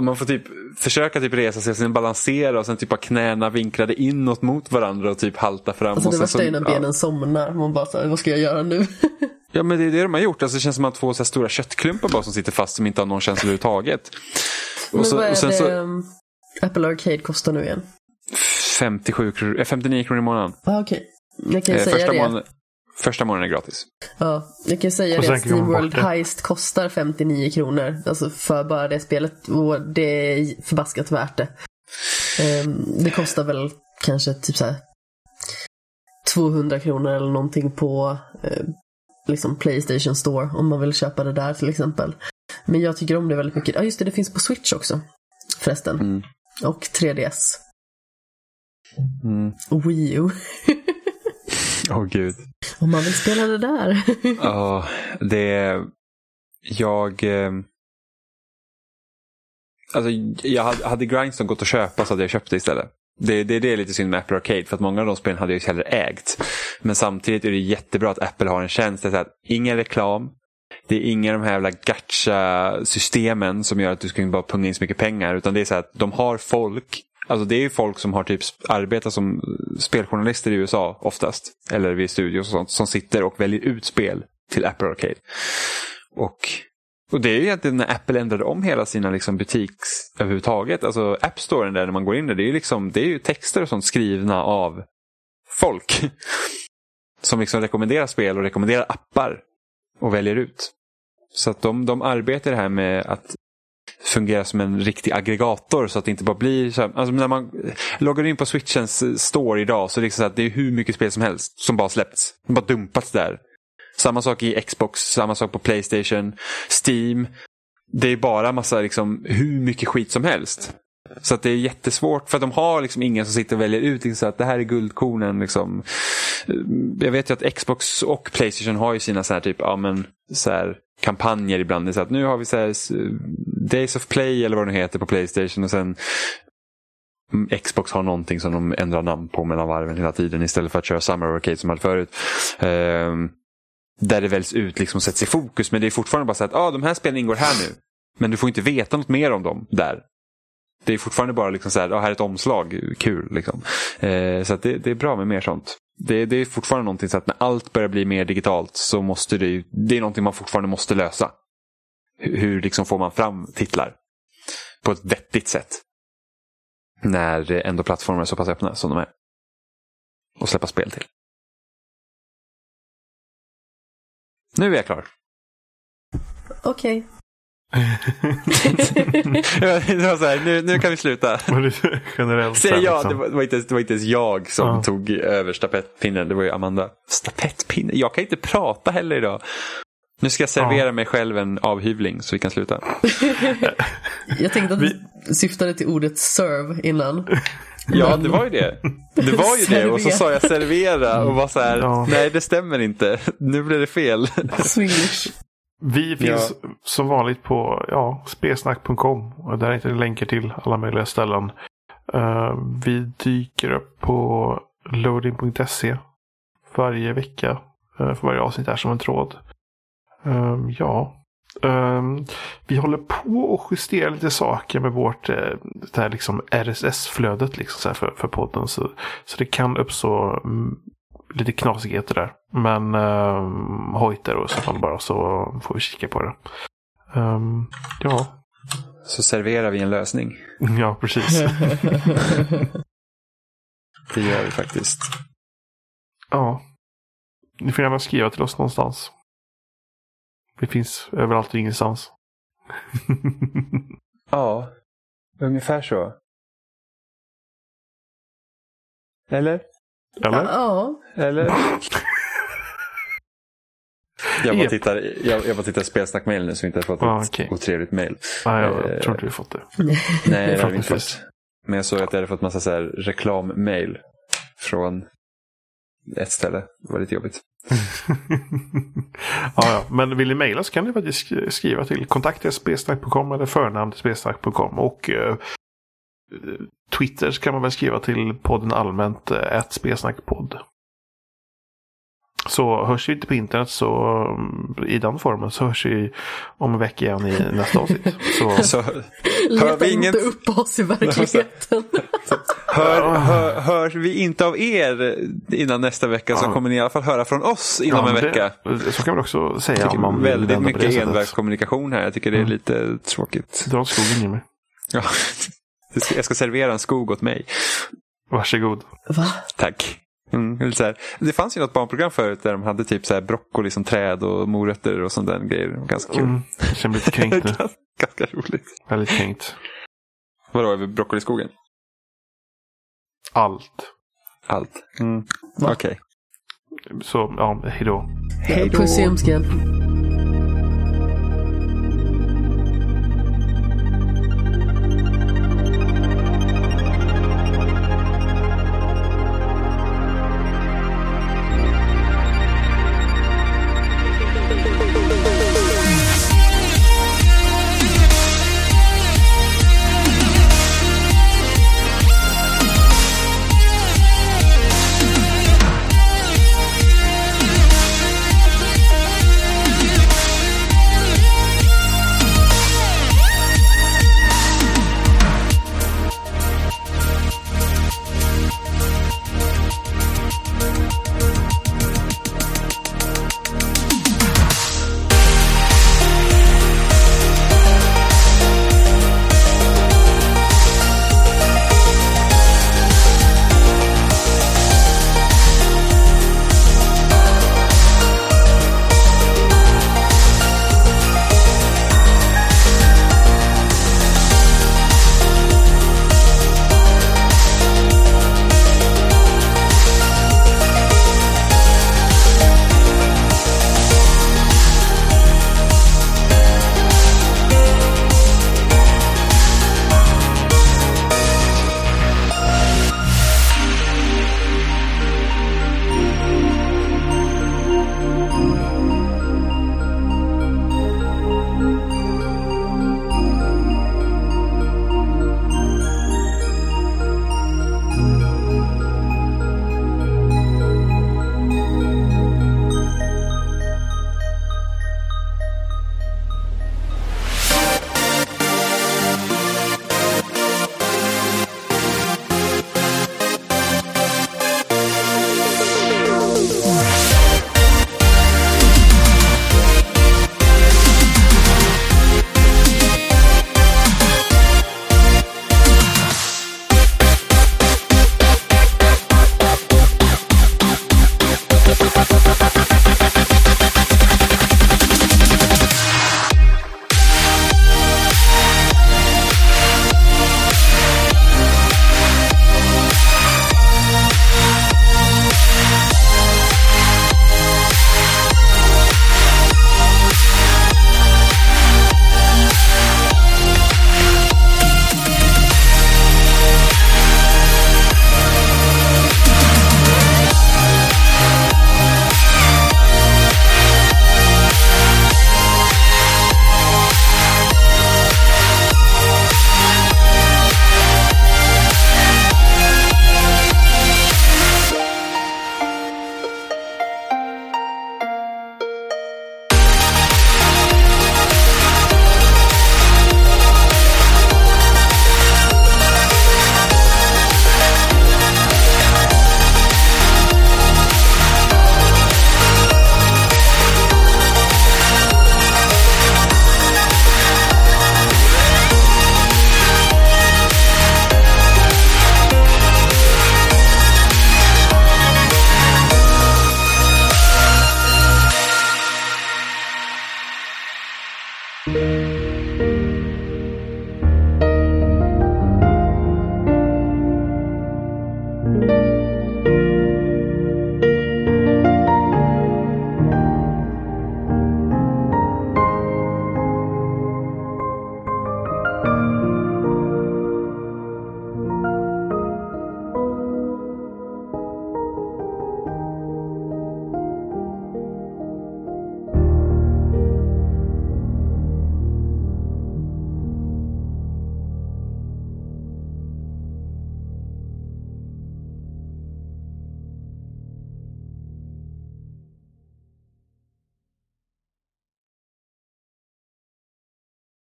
man får typ försöka typ resa sig sen balansera och sen typ ha knäna vinklade inåt mot varandra och typ halta fram.
Alltså
det
värsta är när benen
ja.
somnar. Man bara så här, vad ska jag göra nu?
Ja men det är det de har gjort. Alltså, det känns som att två så stora köttklumpar bara som sitter fast som inte har någon känsla överhuvudtaget.
Men så, vad är det så... Um, Apple Arcade kostar nu igen?
57 kronor, 59 kronor i månaden.
Ah, Okej, okay. jag kan eh, säga
första
det.
Månaden, första månaden är gratis.
Ja, jag kan säga det att Steamworld Heist kostar 59 kronor. Alltså för bara det spelet. Och det är förbaskat värt det. Um, det kostar väl kanske typ så 200 kronor eller någonting på uh, liksom Playstation Store om man vill köpa det där till exempel. Men jag tycker om det väldigt mycket. Ja just det, det finns på Switch också. Förresten. Mm. Och 3DS. Mm. Och Wii U.
Åh oh, gud.
Om man vill spela det där.
Ja, oh, det... Jag... Eh... Alltså, jag hade, hade Grindstone gått att köpa så hade jag köpt det istället. Det, det, det är lite synd med Apple Arcade för att många av de spelen hade jag hellre ägt. Men samtidigt är det jättebra att Apple har en tjänst. Det är att ingen reklam. Det är inga de här jävla gacha-systemen som gör att du ska bara punga in så mycket pengar. Utan det är så att de har folk. Alltså det är folk som har typ arbetat som speljournalister i USA oftast. Eller vid studios och sånt. Som sitter och väljer ut spel till Apple Arcade. Och och det är ju egentligen när Apple ändrade om hela sina liksom butiks överhuvudtaget. Alltså App Store där när man går in där, det är ju, liksom, det är ju texter och sånt skrivna av folk. Som liksom rekommenderar spel och rekommenderar appar och väljer ut. Så att de, de arbetar här med att fungera som en riktig aggregator så att det inte bara blir så här, alltså när man loggar in på switchens eh, store idag så är det, liksom så att det är hur mycket spel som helst som bara släppts. De bara dumpats där. Samma sak i Xbox, samma sak på Playstation, Steam. Det är bara massa, liksom, hur mycket skit som helst. Så att det är jättesvårt för att de har liksom ingen som sitter och väljer ut liksom, så att det här är guldkornen. Liksom. Jag vet ju att Xbox och Playstation har ju sina så här, typ, ja, men, så här, kampanjer ibland. Så att nu har vi så här, Days of Play eller vad det heter på Playstation och sen mm, Xbox har någonting som de ändrar namn på mellan varven hela tiden istället för att köra Summer Arcade som de hade förut. Um, där det väljs ut liksom sätts i fokus. Men det är fortfarande bara så att ah, de här spelen ingår här nu. Men du får inte veta något mer om dem där. Det är fortfarande bara liksom så här, ah, här är ett omslag, kul. Liksom. Eh, så det, det, är bra med mer sånt. Det, det, är fortfarande någonting så att när allt börjar bli mer digitalt så måste det det är någonting man fortfarande måste lösa. Hur, hur liksom får man fram titlar på ett vettigt sätt? När ändå plattformar är så pass öppna som de är. Och släppa spel till. Nu är jag klar.
Okej. Okay.
det var så här, nu, nu kan vi sluta.
Generellt
Säger jag, liksom. det, var, det, var inte det var inte ens jag som ja. tog över stafettpinnen, det var ju Amanda. Stafettpinnen? Jag kan inte prata heller idag. Nu ska jag servera ja. mig själv en avhyvling så vi kan sluta.
jag tänkte att vi syftade till ordet serve innan.
Ja, det var ju det. Det var ju det och så sa jag servera och var så här,
Ja.
nej det stämmer inte. Nu blev det fel.
Swedish.
Vi finns som vanligt på ja, spelsnack.com. Och där hittar ni länkar till alla möjliga ställen. Eh, vi dyker upp på loading.se varje vecka. Uh, för varje avsnitt är som en tråd. Eh, ja. Eh, vi håller på och justerar lite saker med vårt det här liksom RSS-flödet liksom, så här för, för podden. Så, så det kan uppstå mm, lite knasigheter där. Men uh, hojta då i så fall bara så får vi kika på det. Ehm, ja,
Så serverar vi en lösning.
ja precis.
Det gör vi faktiskt.
ja. Ni får gärna skriva till oss någonstans. Vi finns överallt och ingenstans.
Ja, ungefär så. Eller?
Eller?
Ja,
Eller? Jag bara tittar, jag, jag bara tittar spelsnackmailen nu så vi inte har fått
Ah,
ett
okej.
otrevligt mail.
Nej, jag
Eh,
tror inte vi fått det.
Nej, det har vi inte fått. Men jag såg att jag hade fått massa reklammail från ett ställe. Det var lite jobbigt.
ja, ja, men vill ni mejla så kan ni faktiskt sk- skriva till kontakt.spelsnack.com eller förnamn spelsnack.com och eh, Twitter så kan man väl skriva till podden allmänt eh, ett spelsnackpodd. Så hörs vi inte på internet så mm, i den formen så hörs vi om en vecka igen i nästa avsnitt. Så
Så,
leta
vi
inte
inget-
upp oss i verkligheten.
hör, hör, hörs vi inte av er innan nästa vecka så kommer ni i alla fall höra från oss inom
ja,
en vecka.
Det, så kan man också säga. Om man
väldigt mycket envägskommunikation här. Jag tycker det är
Mm.
lite tråkigt.
Dra åt skogen i mig.
Ja. Jag ska servera en skog åt mig.
Varsågod.
Va?
Tack. Mm, så här. Det fanns ju något barnprogram förut där de hade typ så här broccoli som träd och morötter och sånt där grejer. Ganska kul.
Mm, jag känner mig lite kränkt nu.
Ganska roligt.
Väldigt kränkt.
Vadå, över broccoliskogen?
Allt.
Allt. Mm. Okej.
Så ja, hejdå.
Hej då.
Puss i.